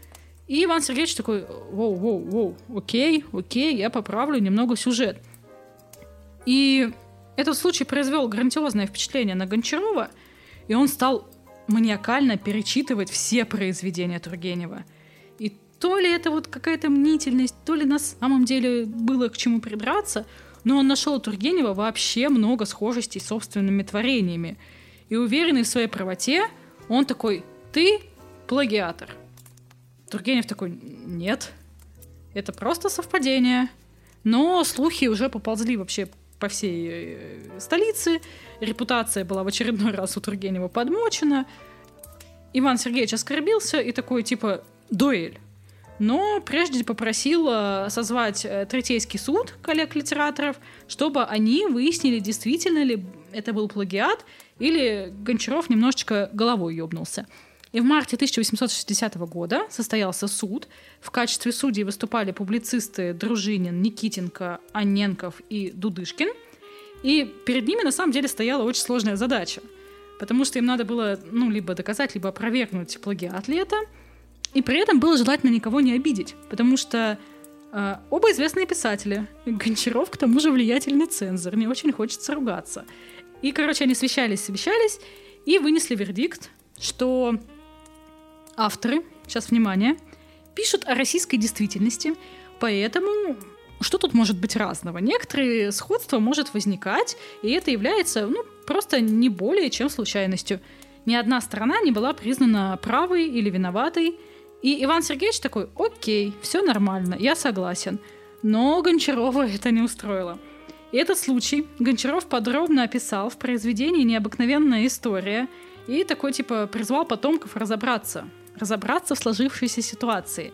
и Иван Сергеевич такой, воу-воу-воу, окей, окей, я поправлю немного сюжет. И этот случай произвел грандиозное впечатление на Гончарова, и он стал маниакально перечитывать все произведения Тургенева. И то ли это вот какая-то мнительность, то ли на самом деле было к чему придраться, но он нашел у Тургенева вообще много схожестей с собственными творениями. И уверенный в своей правоте, он такой «ты плагиатор». Тургенев такой «нет, это просто совпадение». Но слухи уже поползли вообще по всей э, столице. Репутация была в очередной раз у Тургенева подмочена. Иван Сергеевич оскорбился и такой, типа, дуэль. Но прежде попросил созвать э, Третейский суд коллег-литераторов, чтобы они выяснили, действительно ли это был плагиат, или Гончаров немножечко головой ёбнулся. И в марте 1860 года состоялся суд. В качестве судей выступали публицисты Дружинин, Никитенко, Анненков и Дудышкин. И перед ними на самом деле стояла очень сложная задача. Потому что им надо было ну, либо доказать, либо опровергнуть плагиат это. И при этом было желательно никого не обидеть. Потому что э, оба известные писатели. Гончаров, к тому же, влиятельный цензор. Не очень хочется ругаться. И, короче, они совещались, совещались и вынесли вердикт, что авторы, сейчас внимание, пишут о российской действительности, поэтому что тут может быть разного? Некоторые сходства может возникать, и это является ну, просто не более чем случайностью. Ни одна сторона не была признана правой или виноватой. И Иван Сергеевич такой, окей, все нормально, я согласен. Но Гончарова это не устроило. И этот случай Гончаров подробно описал в произведении «Необыкновенная история» и такой типа призвал потомков разобраться, разобраться в сложившейся ситуации.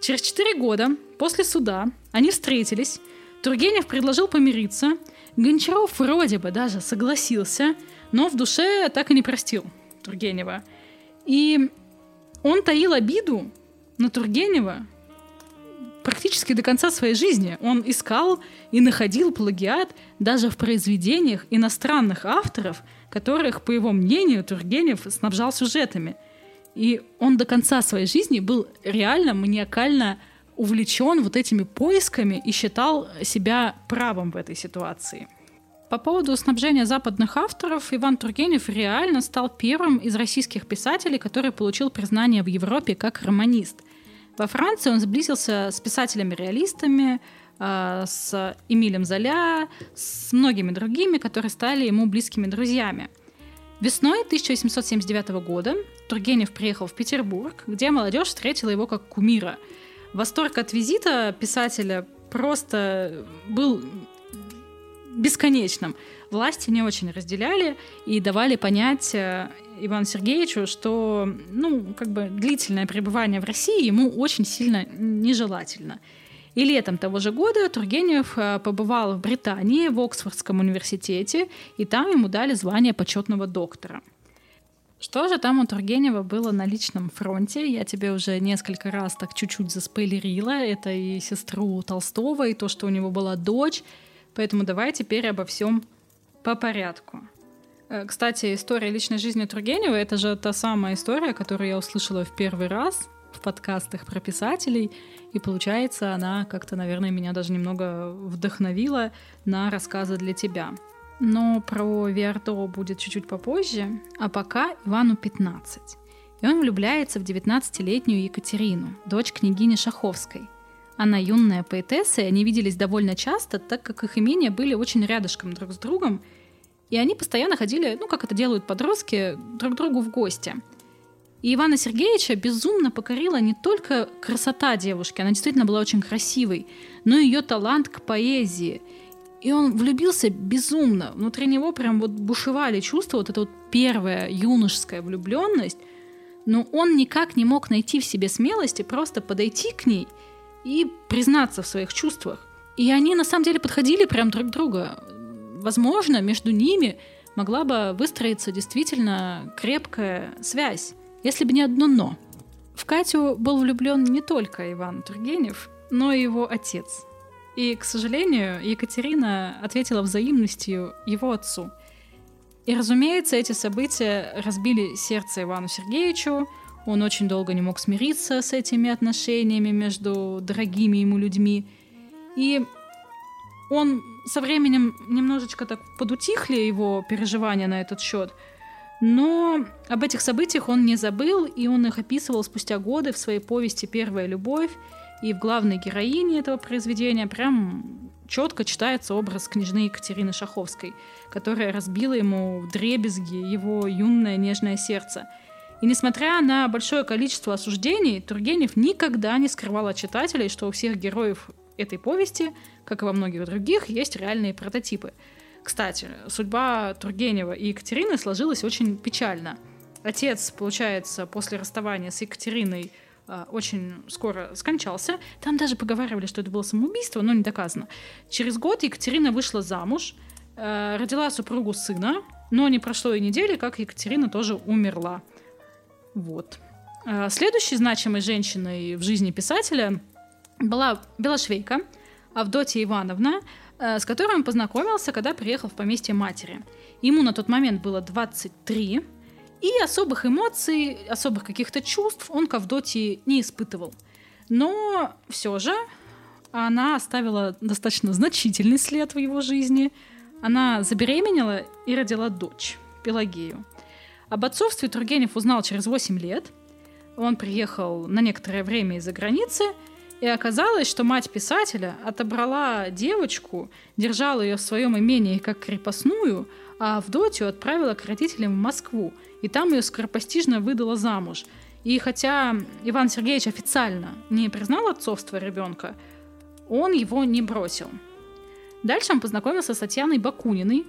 Через четыре года после суда они встретились, Тургенев предложил помириться, Гончаров вроде бы даже согласился, но в душе так и не простил Тургенева. И он таил обиду на Тургенева практически до конца своей жизни. Он искал и находил плагиат даже в произведениях иностранных авторов, которых, по его мнению, Тургенев снабжал сюжетами – и он до конца своей жизни был реально маниакально увлечен вот этими поисками и считал себя правым в этой ситуации. По поводу снабжения западных авторов, Иван Тургенев реально стал первым из российских писателей, который получил признание в Европе как романист. Во Франции он сблизился с писателями-реалистами, а, с Эмилем Золя, с многими другими, которые стали ему близкими друзьями. Весной 1879 года Тургенев приехал в Петербург, где молодежь встретила его как кумира. Восторг от визита писателя просто был бесконечным. Власти не очень разделяли и давали понять э, Ивану Сергеевичу, что ну, как бы длительное пребывание в России ему очень сильно нежелательно. И летом того же года Тургенев э, побывал в Британии, в Оксфордском университете, и там ему дали звание почетного доктора – что же там у Тургенева было на личном фронте? Я тебе уже несколько раз так чуть-чуть заспойлерила. Это и сестру Толстого, и то, что у него была дочь. Поэтому давай теперь обо всем по порядку. Э, кстати, история личной жизни Тургенева — это же та самая история, которую я услышала в первый раз в подкастах про писателей. И получается, она как-то, наверное, меня даже немного вдохновила на рассказы для тебя. Но про Виардо будет чуть-чуть попозже, а пока Ивану 15. И он влюбляется в 19-летнюю Екатерину, дочь княгини Шаховской. Она юная поэтесса, и они виделись довольно часто, так как их имения были очень рядышком друг с другом, и они постоянно ходили, ну, как это делают подростки, друг к другу в гости. И Ивана Сергеевича безумно покорила не только красота девушки, она действительно была очень красивой, но и ее талант к поэзии – и он влюбился безумно. Внутри него прям вот бушевали чувства, вот эта вот первая юношеская влюбленность. Но он никак не мог найти в себе смелости просто подойти к ней и признаться в своих чувствах. И они на самом деле подходили прям друг к другу. Возможно, между ними могла бы выстроиться действительно крепкая связь, если бы не одно «но». В Катю был влюблен не только Иван Тургенев, но и его отец – и, к сожалению, Екатерина ответила взаимностью его отцу. И, разумеется, эти события разбили сердце Ивану Сергеевичу. Он очень долго не мог смириться с этими отношениями между дорогими ему людьми. И он со временем немножечко так подутихли его переживания на этот счет. Но об этих событиях он не забыл, и он их описывал спустя годы в своей повести «Первая любовь», и в главной героине этого произведения прям четко читается образ княжны Екатерины Шаховской, которая разбила ему в дребезги его юное нежное сердце. И несмотря на большое количество осуждений, Тургенев никогда не скрывал от читателей, что у всех героев этой повести, как и во многих других, есть реальные прототипы. Кстати, судьба Тургенева и Екатерины сложилась очень печально. Отец, получается, после расставания с Екатериной э, очень скоро скончался. Там даже поговаривали, что это было самоубийство, но не доказано. Через год Екатерина вышла замуж, э, родила супругу сына, но не прошло и недели, как Екатерина тоже умерла. Вот. Э, следующей значимой женщиной в жизни писателя была Белошвейка, Авдотья Ивановна, с которой он познакомился, когда приехал в поместье матери. Ему на тот момент было 23, и особых эмоций, особых каких-то чувств он к Авдотье не испытывал. Но все же она оставила достаточно значительный след в его жизни. Она забеременела и родила дочь, Пелагею. Об отцовстве Тургенев узнал через 8 лет – он приехал на некоторое время из-за границы, и оказалось, что мать писателя отобрала девочку, держала ее в своем имении как крепостную, а Авдотью отправила к родителям в Москву, и там ее скоропостижно выдала замуж. И хотя Иван Сергеевич официально не признал отцовство ребенка, он его не бросил. Дальше он познакомился с Татьяной Бакуниной,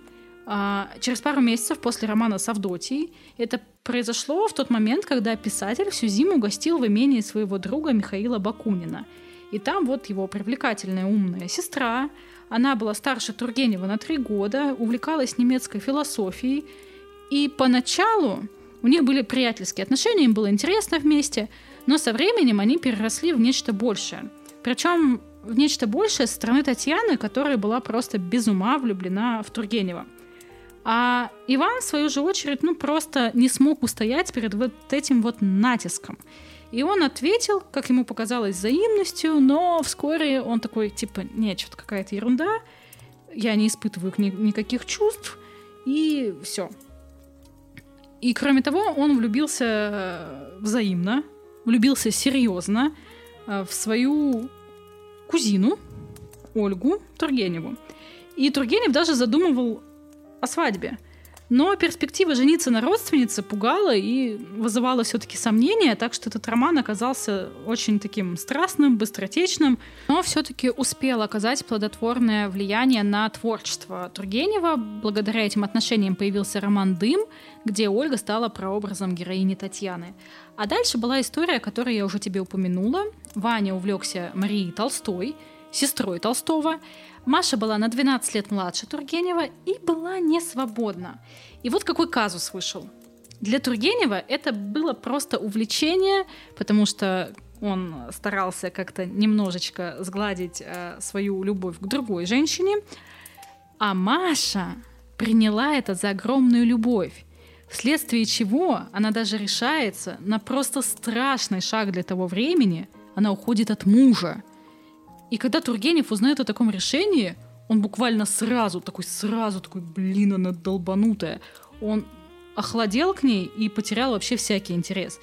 через пару месяцев после романа с Авдотьей это произошло в тот момент, когда писатель всю зиму гостил в имении своего друга Михаила Бакунина. И там вот его привлекательная умная сестра, она была старше Тургенева на три года, увлекалась немецкой философией, и поначалу у них были приятельские отношения, им было интересно вместе, но со временем они переросли в нечто большее. Причем в нечто большее со стороны Татьяны, которая была просто без ума влюблена в Тургенева – а Иван, в свою же очередь, ну просто не смог устоять перед вот этим вот натиском. И он ответил, как ему показалось, взаимностью, но вскоре он такой, типа, нет, что-то какая-то ерунда, я не испытываю ни- никаких чувств, и все. И кроме того, он влюбился э, взаимно, влюбился серьезно э, в свою кузину Ольгу Тургеневу. И Тургенев даже задумывал о свадьбе. Но перспектива жениться на родственнице пугала и вызывала все-таки сомнения, так что этот роман оказался очень таким страстным, быстротечным, но все-таки успел оказать плодотворное влияние на творчество Тургенева. Благодаря этим отношениям появился роман «Дым», где Ольга стала прообразом героини Татьяны. А дальше была история, которую я уже тебе упомянула. Ваня увлекся Марией Толстой, сестрой Толстого, Маша была на 12 лет младше Тургенева и была не свободна. И вот какой казус вышел. Для Тургенева это было просто увлечение, потому что он старался как-то немножечко сгладить э, свою любовь к другой женщине. А Маша приняла это за огромную любовь, вследствие чего она даже решается на просто страшный шаг для того времени. Она уходит от мужа. И когда Тургенев узнает о таком решении, он буквально сразу, такой сразу, такой, блин, она долбанутая. Он охладел к ней и потерял вообще всякий интерес.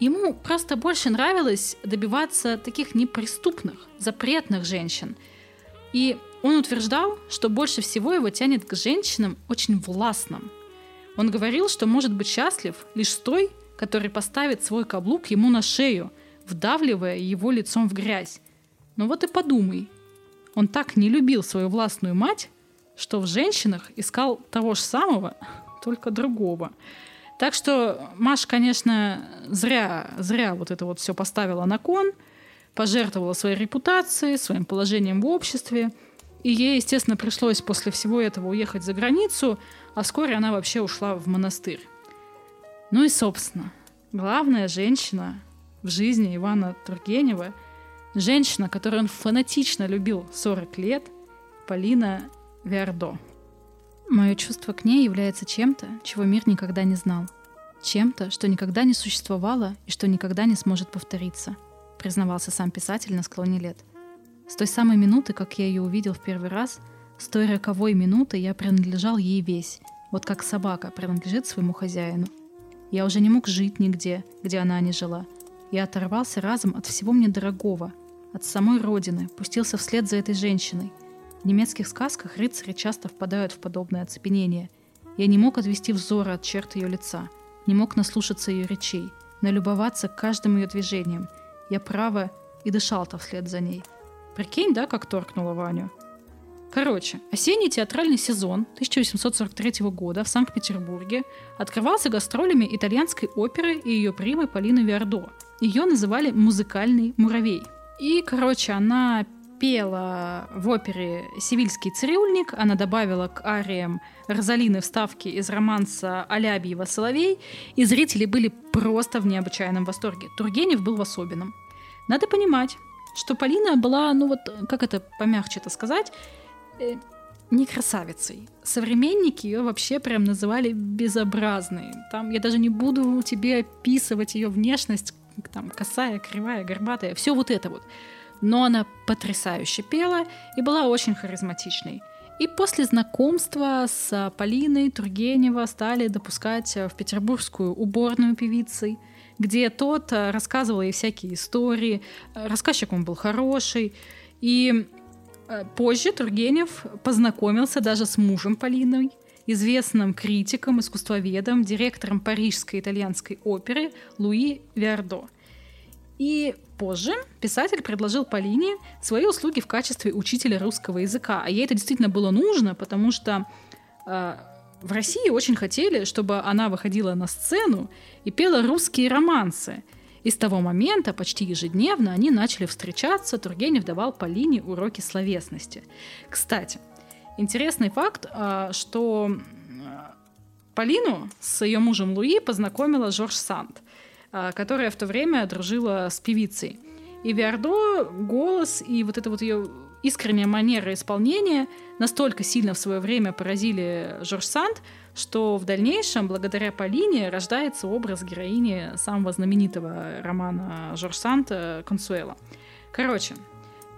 Ему просто больше нравилось добиваться таких неприступных, запретных женщин. И он утверждал, что больше всего его тянет к женщинам очень властным. Он говорил, что может быть счастлив лишь с той, который поставит свой каблук ему на шею, вдавливая его лицом в грязь, ну вот и подумай. Он так не любил свою властную мать, что в женщинах искал того же самого, только другого. Так что Маша, конечно, зря, зря вот это вот все поставила на кон, пожертвовала своей репутацией, своим положением в обществе. И ей, естественно, пришлось после всего этого уехать за границу, а вскоре она вообще ушла в монастырь. Ну и, собственно, главная женщина в жизни Ивана Тургенева – Женщина, которую он фанатично любил 40 лет, Полина Вердо. Мое чувство к ней является чем-то, чего мир никогда не знал. Чем-то, что никогда не существовало и что никогда не сможет повториться, признавался сам писатель на склоне лет. С той самой минуты, как я ее увидел в первый раз, с той роковой минуты я принадлежал ей весь, вот как собака принадлежит своему хозяину. Я уже не мог жить нигде, где она не жила. Я оторвался разом от всего мне дорогого, от самой родины, пустился вслед за этой женщиной. В немецких сказках рыцари часто впадают в подобное оцепенение. Я не мог отвести взора от черт ее лица, не мог наслушаться ее речей, налюбоваться каждым ее движением. Я право и дышал-то вслед за ней. Прикинь, да, как торкнула Ваню? Короче, осенний театральный сезон 1843 года в Санкт-Петербурге открывался гастролями итальянской оперы и ее примы Полины Виардо. Ее называли «музыкальный муравей». И, короче, она пела в опере «Сивильский цирюльник», она добавила к ариям Розалины вставки из романса Алябьева «Соловей», и зрители были просто в необычайном восторге. Тургенев был в особенном. Надо понимать, что Полина была, ну вот, как это помягче-то сказать, э, не красавицей. Современники ее вообще прям называли безобразной. Там я даже не буду тебе описывать ее внешность, там косая, кривая, горбатая, все вот это вот. Но она потрясающе пела и была очень харизматичной. И после знакомства с Полиной Тургенева стали допускать в петербургскую уборную певицей, где тот рассказывал ей всякие истории. Рассказчик он был хороший. И позже Тургенев познакомился даже с мужем Полиной, известным критиком, искусствоведом, директором Парижской итальянской оперы Луи Виардо. И позже писатель предложил Полине свои услуги в качестве учителя русского языка. А ей это действительно было нужно, потому что э, в России очень хотели, чтобы она выходила на сцену и пела русские романсы – и с того момента почти ежедневно они начали встречаться, Тургенев давал Полине уроки словесности. Кстати, интересный факт, а, что Полину с ее мужем Луи познакомила Жорж Санд, а, которая в то время дружила с певицей. И Виардо голос и вот это вот ее искренняя манера исполнения настолько сильно в свое время поразили Жорж Санд, что в дальнейшем, благодаря Полине, рождается образ героини самого знаменитого романа Жорж Санта «Консуэла». Короче,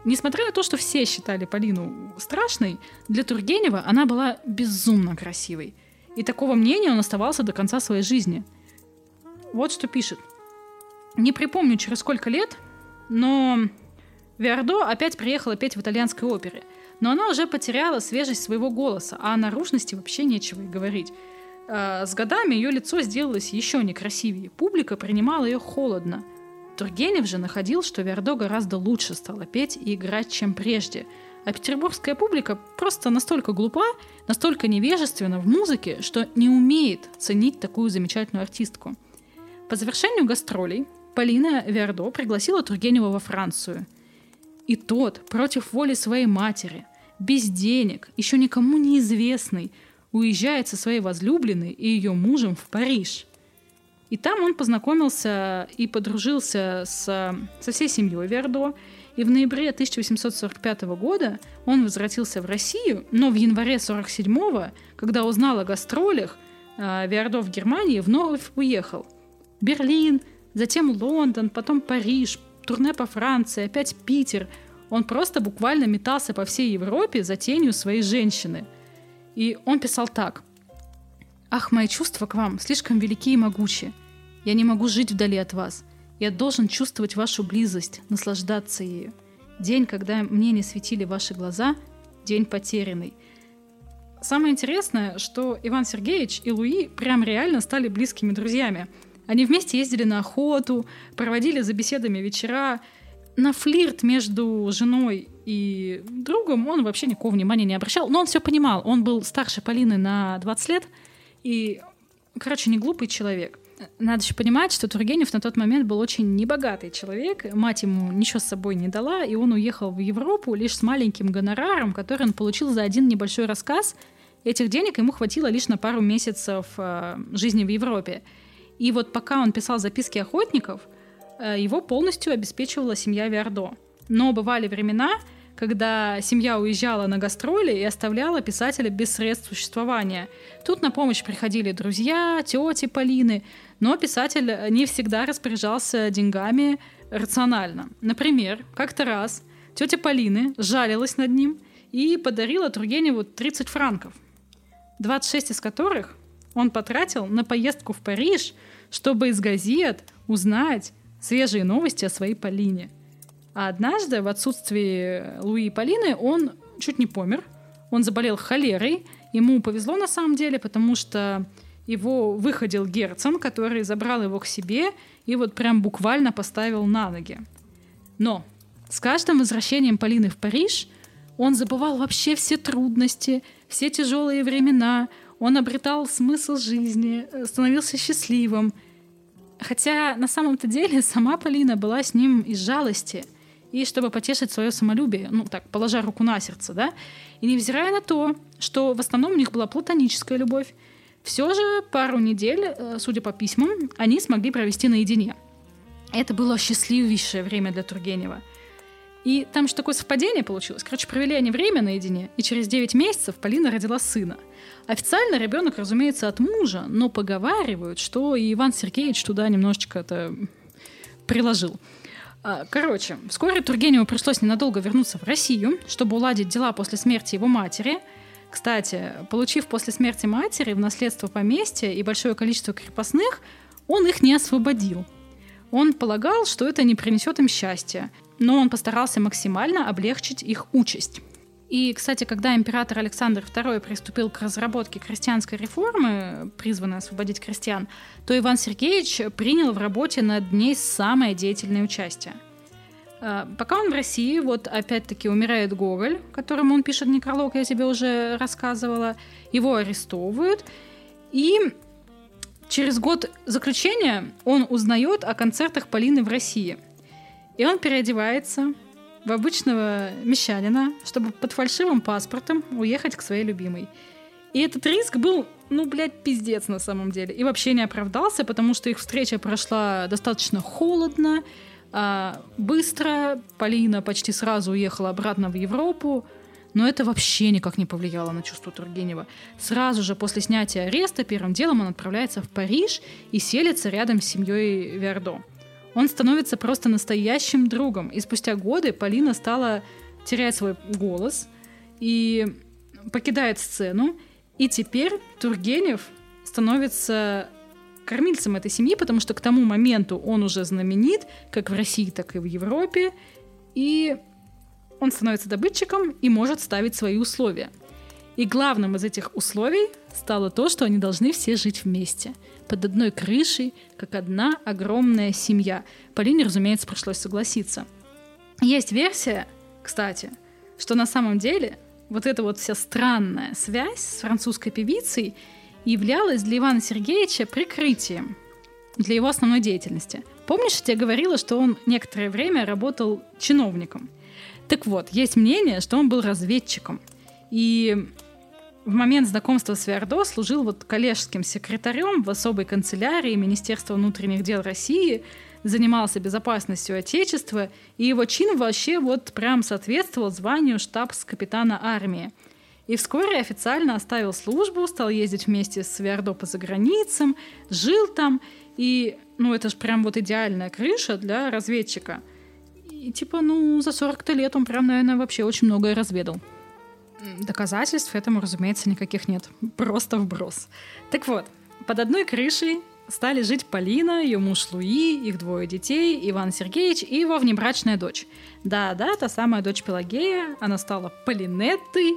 несмотря на то, что все считали Полину страшной, для Тургенева она была безумно красивой. И такого мнения он оставался до конца своей жизни. Вот что пишет. Не припомню, через сколько лет, но Виардо опять приехала петь в итальянской опере – но она уже потеряла свежесть своего голоса, а о наружности вообще нечего и говорить. А, с годами ее лицо сделалось еще некрасивее, публика принимала ее холодно. Тургенев же находил, что Вердо гораздо лучше стала петь и играть, чем прежде. А петербургская публика просто настолько глупа, настолько невежественна в музыке, что не умеет ценить такую замечательную артистку. По завершению гастролей Полина Вердо пригласила Тургенева во Францию – и тот, против воли своей матери, без денег, еще никому неизвестный, уезжает со своей возлюбленной и ее мужем в Париж. И там он познакомился и подружился с, со всей семьей Вердо. И в ноябре 1845 года он возвратился в Россию, но в январе 47 когда узнал о гастролях, э, Вердо в Германии вновь уехал. Берлин, затем Лондон, потом Париж, турне по Франции, опять Питер. Он просто буквально метался по всей Европе за тенью своей женщины. И он писал так. «Ах, мои чувства к вам слишком велики и могучи. Я не могу жить вдали от вас. Я должен чувствовать вашу близость, наслаждаться ею. День, когда мне не светили ваши глаза, день потерянный. Самое интересное, что Иван Сергеевич и Луи прям реально стали близкими друзьями – они вместе ездили на охоту, проводили за беседами вечера. На флирт между женой и другом он вообще никакого внимания не обращал. Но он все понимал. Он был старше Полины на 20 лет. И, короче, не глупый человек. Надо еще понимать, что Тургенев на тот момент был очень небогатый человек. Мать ему ничего с собой не дала, и он уехал в Европу лишь с маленьким гонораром, который он получил за один небольшой рассказ. Этих денег ему хватило лишь на пару месяцев э, жизни в Европе. И вот пока он писал записки охотников, э, его полностью обеспечивала семья Виардо. Но бывали времена, когда семья уезжала на гастроли и оставляла писателя без средств существования. Тут на помощь приходили друзья, тети Полины, но писатель не всегда распоряжался деньгами рационально. Например, как-то раз тетя Полины жалилась над ним и подарила Тургеневу 30 франков, 26 из которых он потратил на поездку в Париж, чтобы из газет узнать свежие новости о своей Полине. А однажды, в отсутствии Луи и Полины, он чуть не помер. Он заболел холерой. Ему повезло на самом деле, потому что его выходил Герцен, который забрал его к себе и вот прям буквально поставил на ноги. Но С каждым возвращением Полины в Париж он забывал вообще все трудности, все тяжелые времена, он обретал смысл жизни, становился счастливым. Хотя на самом-то деле сама Полина была с ним из жалости и чтобы потешить свое самолюбие, ну так, положа руку на сердце, да, и невзирая на то, что в основном у них была платоническая любовь, все же пару недель, э, судя по письмам, они смогли провести наедине. Это было счастливейшее время для Тургенева — и там же такое совпадение получилось. Короче, провели они время наедине, и через 9 месяцев Полина родила сына. Официально ребенок, разумеется, от мужа, но поговаривают, что и Иван Сергеевич туда немножечко это приложил. А, короче, вскоре Тургеневу пришлось ненадолго вернуться в Россию, чтобы уладить дела после смерти его матери. Кстати, получив после смерти матери в наследство поместье и большое количество крепостных, он их не освободил. Он полагал, что это не принесет им счастья, но он постарался максимально облегчить их участь. И, кстати, когда император Александр II приступил к разработке крестьянской реформы, призванной освободить крестьян, то Иван Сергеевич принял в работе над ней самое деятельное участие. А, пока он в России, вот опять-таки умирает Гоголь, которому он пишет некролог, я тебе уже рассказывала, его арестовывают, и через год заключения он узнает о концертах Полины в России – и он переодевается в обычного мещанина, чтобы под фальшивым паспортом уехать к своей любимой. И этот риск был, ну, блядь, пиздец на самом деле. И вообще не оправдался, потому что их встреча прошла достаточно холодно, а, быстро. Полина почти сразу уехала обратно в Европу. Но это вообще никак не повлияло на чувство Тургенева. Сразу же после снятия ареста первым делом он отправляется в Париж и селится рядом с семьей Вердо. Он становится просто настоящим другом. И спустя годы Полина стала терять свой голос и покидает сцену. И теперь Тургенев становится кормильцем этой семьи, потому что к тому моменту он уже знаменит, как в России, так и в Европе. И он становится добытчиком и может ставить свои условия. И главным из этих условий стало то, что они должны все жить вместе, под одной крышей, как одна огромная семья. Полине, разумеется, пришлось согласиться. Есть версия, кстати, что на самом деле вот эта вот вся странная связь с французской певицей являлась для Ивана Сергеевича прикрытием для его основной деятельности. Помнишь, я тебе говорила, что он некоторое время работал чиновником? Так вот, есть мнение, что он был разведчиком. И в момент знакомства с Виардо служил вот коллежским секретарем в особой канцелярии Министерства внутренних дел России, занимался безопасностью Отечества, и его чин вообще вот прям соответствовал званию штабс-капитана армии. И вскоре официально оставил службу, стал ездить вместе с Виардо по заграницам, жил там, и, ну, это же прям вот идеальная крыша для разведчика. И типа, ну, за 40-то лет он прям, наверное, вообще очень многое разведал. Доказательств этому, разумеется, никаких нет. Просто вброс. Так вот, под одной крышей стали жить Полина, ее муж Луи, их двое детей, Иван Сергеевич и его внебрачная дочь. Да-да, та самая дочь Пелагея, она стала Полинеттой,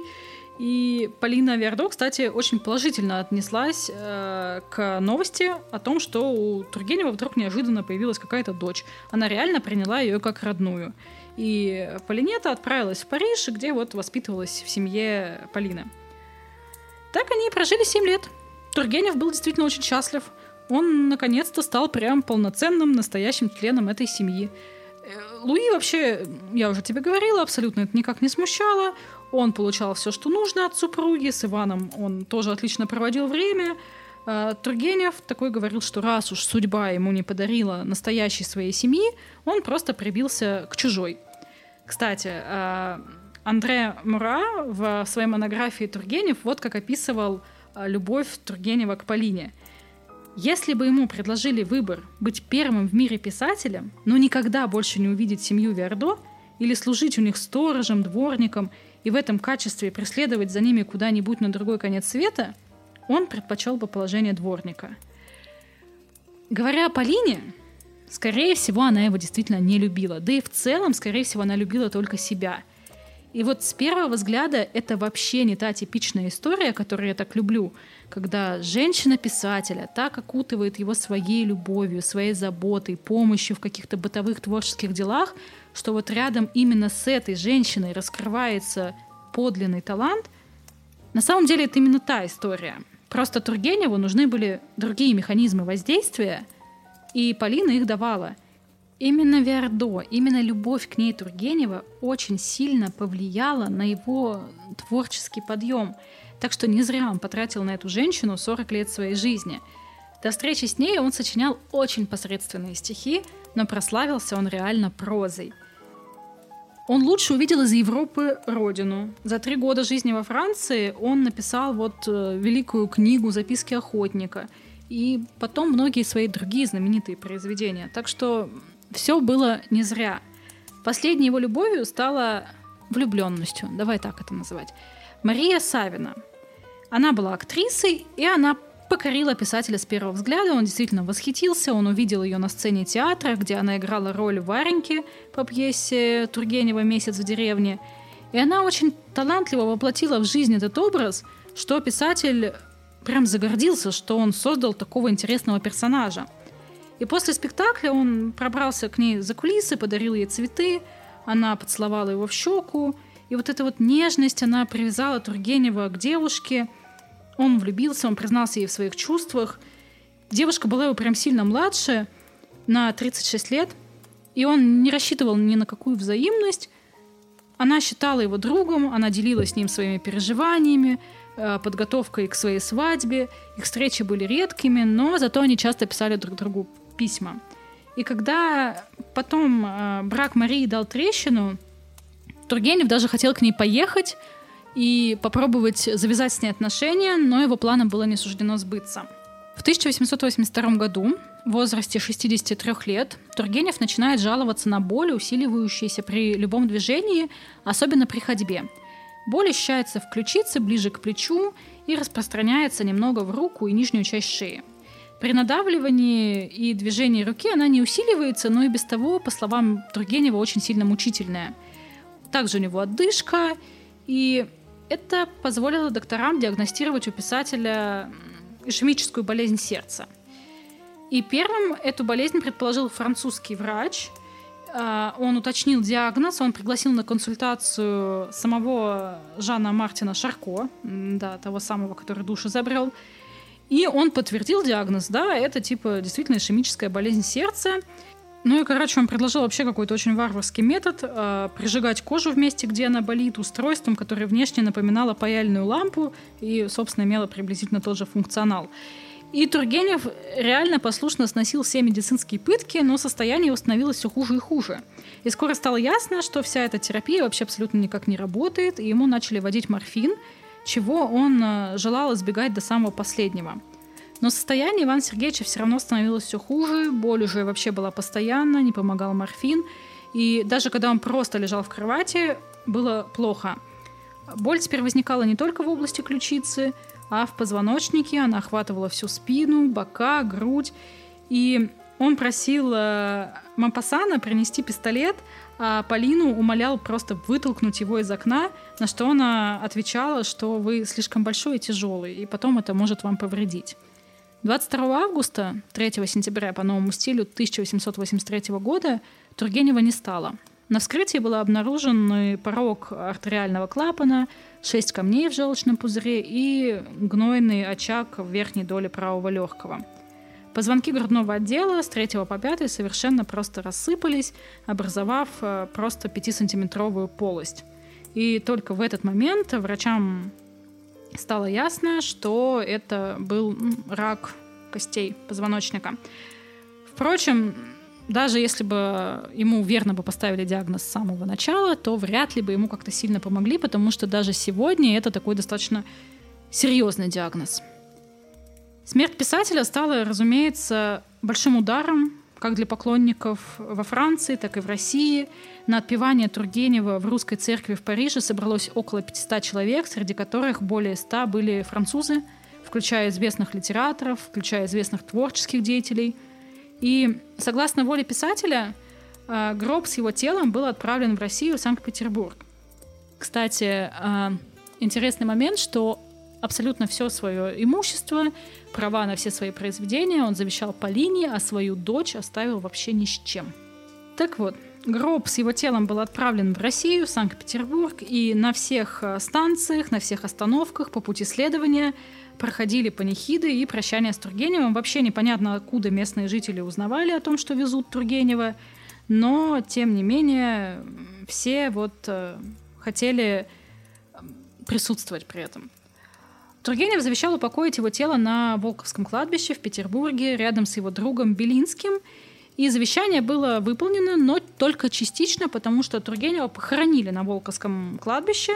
и Полина Вердо, кстати, очень положительно отнеслась э, к новости о том, что у Тургенева вдруг неожиданно появилась какая-то дочь. Она реально приняла ее как родную. И Полинета отправилась в Париж, где вот воспитывалась в семье Полины. Так они и прожили 7 лет. Тургенев был действительно очень счастлив. Он наконец-то стал прям полноценным, настоящим членом этой семьи. Э, Луи вообще, я уже тебе говорила, абсолютно это никак не смущало. Он получал все, что нужно от супруги. С Иваном он тоже отлично проводил время. Э, Тургенев такой говорил, что раз уж судьба ему не подарила настоящей своей семьи, он просто прибился к чужой. Кстати, э, Андре Мура в своей монографии Тургенев вот как описывал э, любовь Тургенева к Полине. Если бы ему предложили выбор быть первым в мире писателем, но никогда больше не увидеть семью Вердо, или служить у них сторожем, дворником, и в этом качестве преследовать за ними куда-нибудь на другой конец света, он предпочел бы положение дворника. Говоря о Полине, Скорее всего, она его действительно не любила. Да и в целом, скорее всего, она любила только себя. И вот с первого взгляда это вообще не та типичная история, которую я так люблю, когда женщина-писателя так окутывает его своей любовью, своей заботой, помощью в каких-то бытовых творческих делах, что вот рядом именно с этой женщиной раскрывается подлинный талант. На самом деле это именно та история. Просто Тургеневу нужны были другие механизмы воздействия, и Полина их давала — Именно Вердо, именно любовь к ней Тургенева очень сильно повлияла на его творческий подъем. Так что не зря он потратил на эту женщину 40 лет своей жизни. До встречи с ней он сочинял очень посредственные стихи, но прославился он реально прозой. Он лучше увидел из Европы родину. За три года жизни во Франции он написал вот э, великую книгу «Записки охотника», и потом многие свои другие знаменитые произведения. Так что все было не зря. Последней его любовью стала влюбленностью, давай так это называть. Мария Савина. Она была актрисой, и она покорила писателя с первого взгляда. Он действительно восхитился. Он увидел ее на сцене театра, где она играла роль Вареньки по пьесе Тургенева «Месяц в деревне». И она очень талантливо воплотила в жизнь этот образ, что писатель прям загордился, что он создал такого интересного персонажа – и после спектакля он пробрался к ней за кулисы, подарил ей цветы, она поцеловала его в щеку. И вот эта вот нежность, она привязала Тургенева к девушке. Он влюбился, он признался ей в своих чувствах. Девушка была его прям сильно младше, на 36 лет. И он не рассчитывал ни на какую взаимность. Она считала его другом, она делилась с ним своими переживаниями, подготовкой к своей свадьбе. Их встречи были редкими, но зато они часто писали друг другу письма. И когда потом э, брак Марии дал трещину, Тургенев даже хотел к ней поехать и попробовать завязать с ней отношения, но его планам было не суждено сбыться. В 1882 году, в возрасте 63 лет, Тургенев начинает жаловаться на боли, усиливающиеся при любом движении, особенно при ходьбе. Боль ощущается в ключице, ближе к плечу и распространяется немного в руку и нижнюю часть шеи. При надавливании и движении руки она не усиливается, но и без того, по словам Тургенева, очень сильно мучительная. Также у него отдышка, и это позволило докторам диагностировать у писателя ишемическую болезнь сердца. И первым эту болезнь предположил французский врач. А, он уточнил диагноз, он пригласил на консультацию самого Жана Мартина Шарко, да, того самого, который душу забрел, и он подтвердил диагноз, да, это типа действительно ишемическая болезнь сердца. Ну и, короче, он предложил вообще какой-то очень варварский метод э, прижигать кожу в месте, где она болит, устройством, которое внешне напоминало паяльную лампу и, собственно, имело приблизительно тот же функционал. И Тургенев реально послушно сносил все медицинские пытки, но состояние его становилось все хуже и хуже. И скоро стало ясно, что вся эта терапия вообще абсолютно никак не работает, и ему начали вводить морфин – чего он э, желал избегать до самого последнего. Но состояние Ивана Сергеевича все равно становилось все хуже, боль уже вообще была постоянно, не помогал морфин. И даже когда он просто лежал в кровати, было плохо. Боль теперь возникала не только в области ключицы, а в позвоночнике. Она охватывала всю спину, бока, грудь. И он просил э, Мапасана принести пистолет, а Полину умолял просто вытолкнуть его из окна, на что она отвечала, что вы слишком большой и тяжелый, и потом это может вам повредить. 22 августа, 3 сентября по новому стилю 1883 года Тургенева не стало. На вскрытии был обнаружен порог артериального клапана, 6 камней в желчном пузыре и гнойный очаг в верхней доле правого легкого – Позвонки грудного отдела с 3 по 5 совершенно просто рассыпались, образовав э, просто 5-сантиметровую полость. И только в этот момент врачам стало ясно, что это был рак костей позвоночника. Впрочем, даже если бы ему верно бы поставили диагноз с самого начала, то вряд ли бы ему как-то сильно помогли, потому что даже сегодня это такой достаточно серьезный диагноз. Смерть писателя стала, разумеется, большим ударом как для поклонников во Франции, так и в России. На отпевание Тургенева в русской церкви в Париже собралось около 500 человек, среди которых более 100 были французы, включая известных литераторов, включая известных творческих деятелей. И согласно воле писателя, э, гроб с его телом был отправлен в Россию, в Санкт-Петербург. Кстати, а, интересный момент, что абсолютно все свое имущество, права на все свои произведения он завещал по линии, а свою дочь оставил вообще ни с чем. Так вот, гроб с его телом был отправлен в Россию, Санкт-Петербург, и на всех а, станциях, на всех остановках по пути следования проходили панихиды и прощания с Тургеневым. Вообще непонятно, откуда местные жители узнавали о том, что везут Тургенева, но, тем не менее, все вот э, хотели присутствовать при этом. Тургенев завещал упокоить его тело на Волковском кладбище в Петербурге рядом с его другом Белинским. И завещание было выполнено, но только частично, потому что Тургенева похоронили на Волковском кладбище,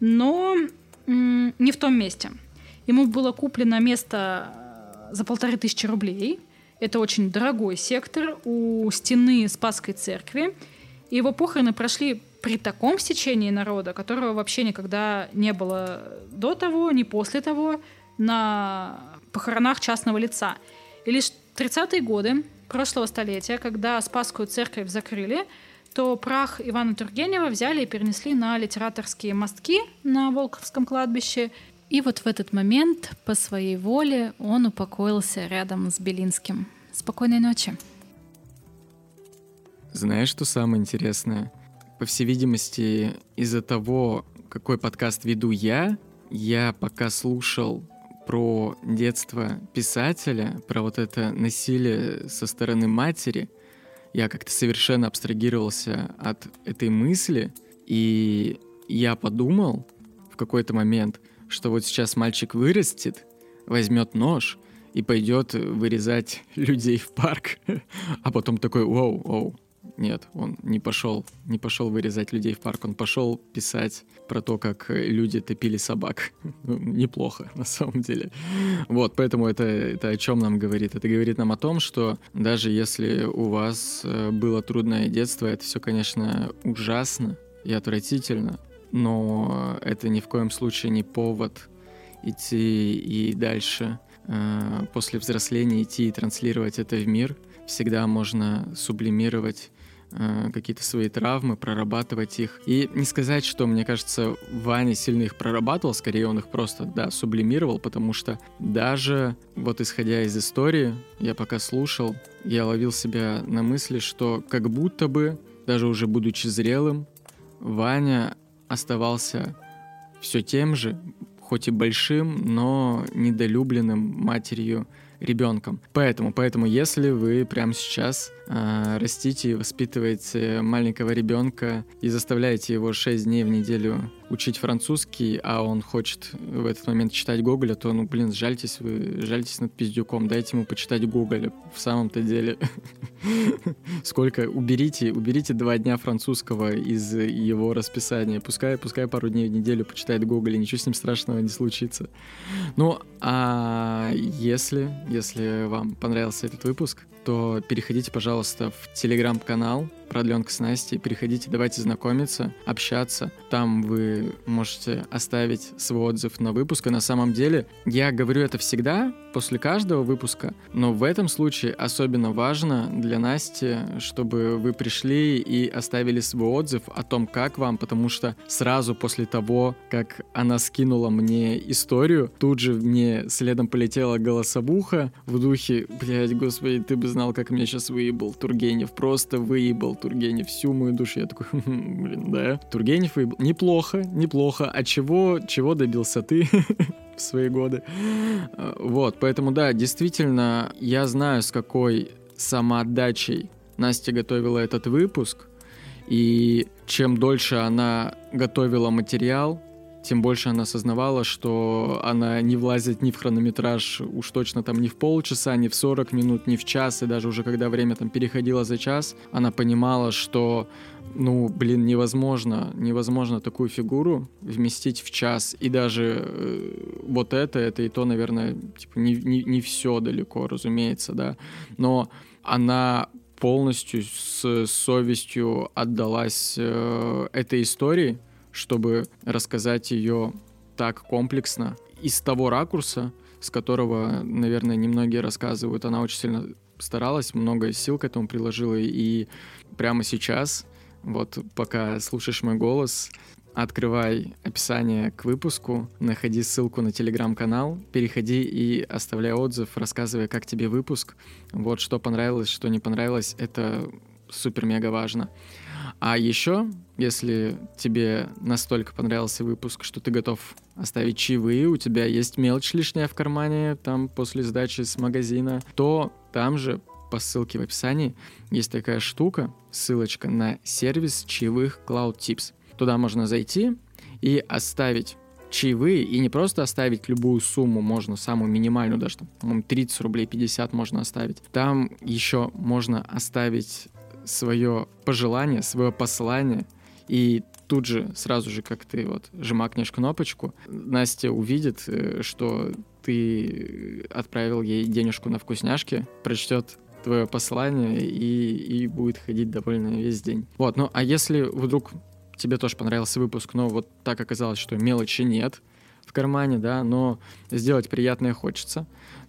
но не в том месте. Ему было куплено место э, за полторы тысячи рублей. Это очень дорогой сектор у стены Спасской церкви. И его похороны прошли при таком стечении народа, которого вообще никогда не было до того, ни после того, на похоронах частного лица. И лишь 30-е годы прошлого столетия, когда Спасскую церковь закрыли, то прах Ивана Тургенева взяли и перенесли на литераторские мостки на Волковском кладбище – и вот в этот момент по своей воле он упокоился рядом с Белинским. Спокойной ночи. Знаешь, что самое интересное? По всей видимости, из-за того, какой подкаст веду я, я пока слушал про детство писателя, про вот это насилие со стороны матери, я как-то совершенно абстрагировался от этой мысли, и я подумал в какой-то момент, что вот сейчас мальчик вырастет, возьмет нож и пойдет вырезать людей в парк, а потом такой, воу, воу, нет, он не пошел, не пошел вырезать людей в парк, он пошел писать про то, как люди топили собак. Ну, неплохо, на самом деле. Вот, поэтому это, это о чем нам говорит? Это говорит нам о том, что даже если у вас э, было трудное детство, это все, конечно, ужасно и отвратительно, но это ни в коем случае не повод идти и дальше э, после взросления идти и транслировать это в мир. Всегда можно сублимировать э, какие-то свои травмы, прорабатывать их. И не сказать, что, мне кажется, Ваня сильно их прорабатывал, скорее он их просто, да, сублимировал, потому что даже вот исходя из истории, я пока слушал, я ловил себя на мысли, что как будто бы, даже уже будучи зрелым, Ваня оставался все тем же, хоть и большим, но недолюбленным матерью ребенком. Поэтому, поэтому, если вы прямо сейчас э, растите и воспитываете маленького ребенка и заставляете его 6 дней в неделю учить французский, а он хочет в этот момент читать Гоголя, то, ну, блин, жальтесь вы, жальтесь над пиздюком, дайте ему почитать Гоголя. В самом-то деле, сколько, уберите, уберите два дня французского из его расписания, пускай, пускай пару дней в неделю почитает Гоголя, ничего с ним страшного не случится. Ну, а если, если вам понравился этот выпуск, то переходите, пожалуйста, в телеграм-канал продленка с Настей. Переходите, давайте знакомиться, общаться. Там вы можете оставить свой отзыв на выпуск. И на самом деле, я говорю это всегда, после каждого выпуска, но в этом случае особенно важно для Насти, чтобы вы пришли и оставили свой отзыв о том, как вам, потому что сразу после того, как она скинула мне историю, тут же мне следом полетела голосовуха в духе, блядь, господи, ты бы знал, как меня сейчас выебал Тургенев, просто выебал Тургенев всю мою душу. Я такой, блин, да. Тургенев выебал. Неплохо, неплохо. А чего, чего добился ты в свои годы? А, вот, поэтому, да, действительно, я знаю, с какой самоотдачей Настя готовила этот выпуск. И чем дольше она готовила материал, тем больше она осознавала, что она не влазит ни в хронометраж, уж точно там не в полчаса, ни в 40 минут, ни в час, и даже уже когда время там переходило за час, она понимала, что ну, блин, невозможно, невозможно такую фигуру вместить в час. И даже э, вот это, это и то, наверное, типа не, не, не все далеко, разумеется, да. Но она полностью с совестью отдалась э, этой истории, чтобы рассказать ее так комплексно, из того ракурса, с которого, наверное, немногие рассказывают. Она очень сильно старалась, много сил к этому приложила, и прямо сейчас, вот пока слушаешь мой голос, открывай описание к выпуску, находи ссылку на телеграм-канал, переходи и оставляй отзыв, рассказывай, как тебе выпуск, вот что понравилось, что не понравилось, это супер-мега важно. А еще, если тебе настолько понравился выпуск, что ты готов оставить чаевые, у тебя есть мелочь лишняя в кармане, там после сдачи с магазина, то там же по ссылке в описании есть такая штука, ссылочка на сервис чаевых Cloud Tips. Туда можно зайти и оставить чаевые, и не просто оставить любую сумму, можно самую минимальную, даже там, 30 рублей, 50 можно оставить. Там еще можно оставить свое пожелание, свое послание, и тут же, сразу же, как ты вот жмакнешь кнопочку, Настя увидит, э, что ты отправил ей денежку на вкусняшки, прочтет твое послание и, и будет ходить довольно весь день. Вот, ну а если вдруг тебе тоже понравился выпуск, но вот так оказалось, что мелочи нет в кармане, да, но сделать приятное хочется,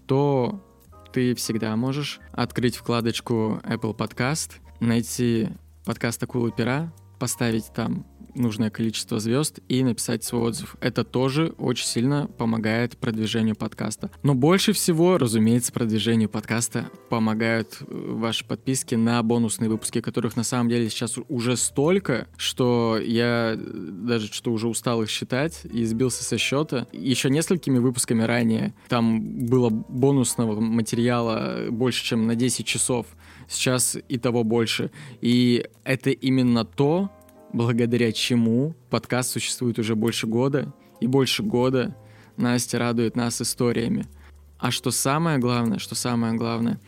то ты всегда можешь открыть вкладочку Apple Podcast, найти подкаст «Акулы пера», поставить там нужное количество звезд и написать свой отзыв. Это тоже очень сильно помогает продвижению подкаста. Но больше всего, разумеется, продвижению подкаста помогают э, ваши подписки на бонусные выпуски, которых на самом деле сейчас уже столько, что я даже что уже устал их считать и сбился со счета. Еще несколькими выпусками ранее там было бонусного материала больше, чем на 10 часов сейчас и того больше. И это именно то, благодаря чему подкаст существует уже больше года, и больше года Настя радует нас историями. А что самое главное, что самое главное,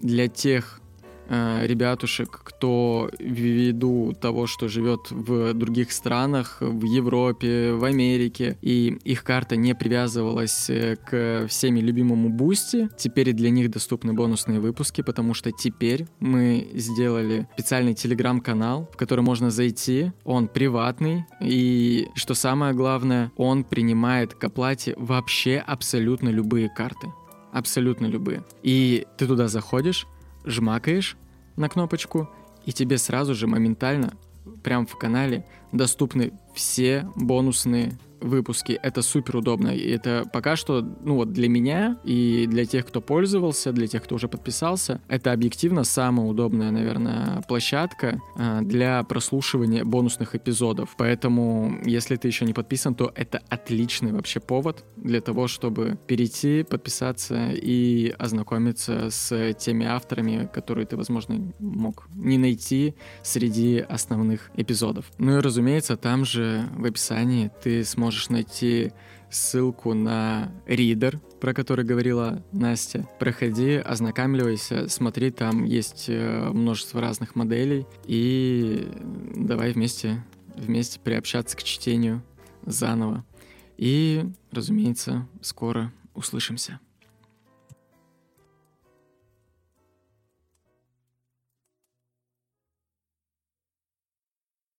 для тех Э, ребятушек, кто ввиду того, что живет в других странах, в Европе, в Америке, и их карта не привязывалась э, к всеми любимому Бусти, теперь и для них доступны бонусные выпуски, потому что теперь мы сделали специальный телеграм-канал, в который можно зайти, он приватный, и что самое главное, он принимает к оплате вообще абсолютно любые карты абсолютно любые. И ты туда заходишь, жмакаешь на кнопочку, и тебе сразу же моментально, прямо в канале, доступны все бонусные выпуски. Это супер удобно. И это пока что, ну вот для меня и для тех, кто пользовался, для тех, кто уже подписался, это объективно самая удобная, наверное, площадка а, для прослушивания бонусных эпизодов. Поэтому, если ты еще не подписан, то это отличный вообще повод для того, чтобы перейти, подписаться и ознакомиться с теми авторами, которые ты, возможно, мог не найти среди основных эпизодов. Ну и, разумеется, там же в описании ты сможешь можешь найти ссылку на Reader, про который говорила Настя. Проходи, ознакомливайся, смотри, там есть э, множество разных моделей, и давай вместе, вместе приобщаться к чтению заново. И, разумеется, скоро услышимся.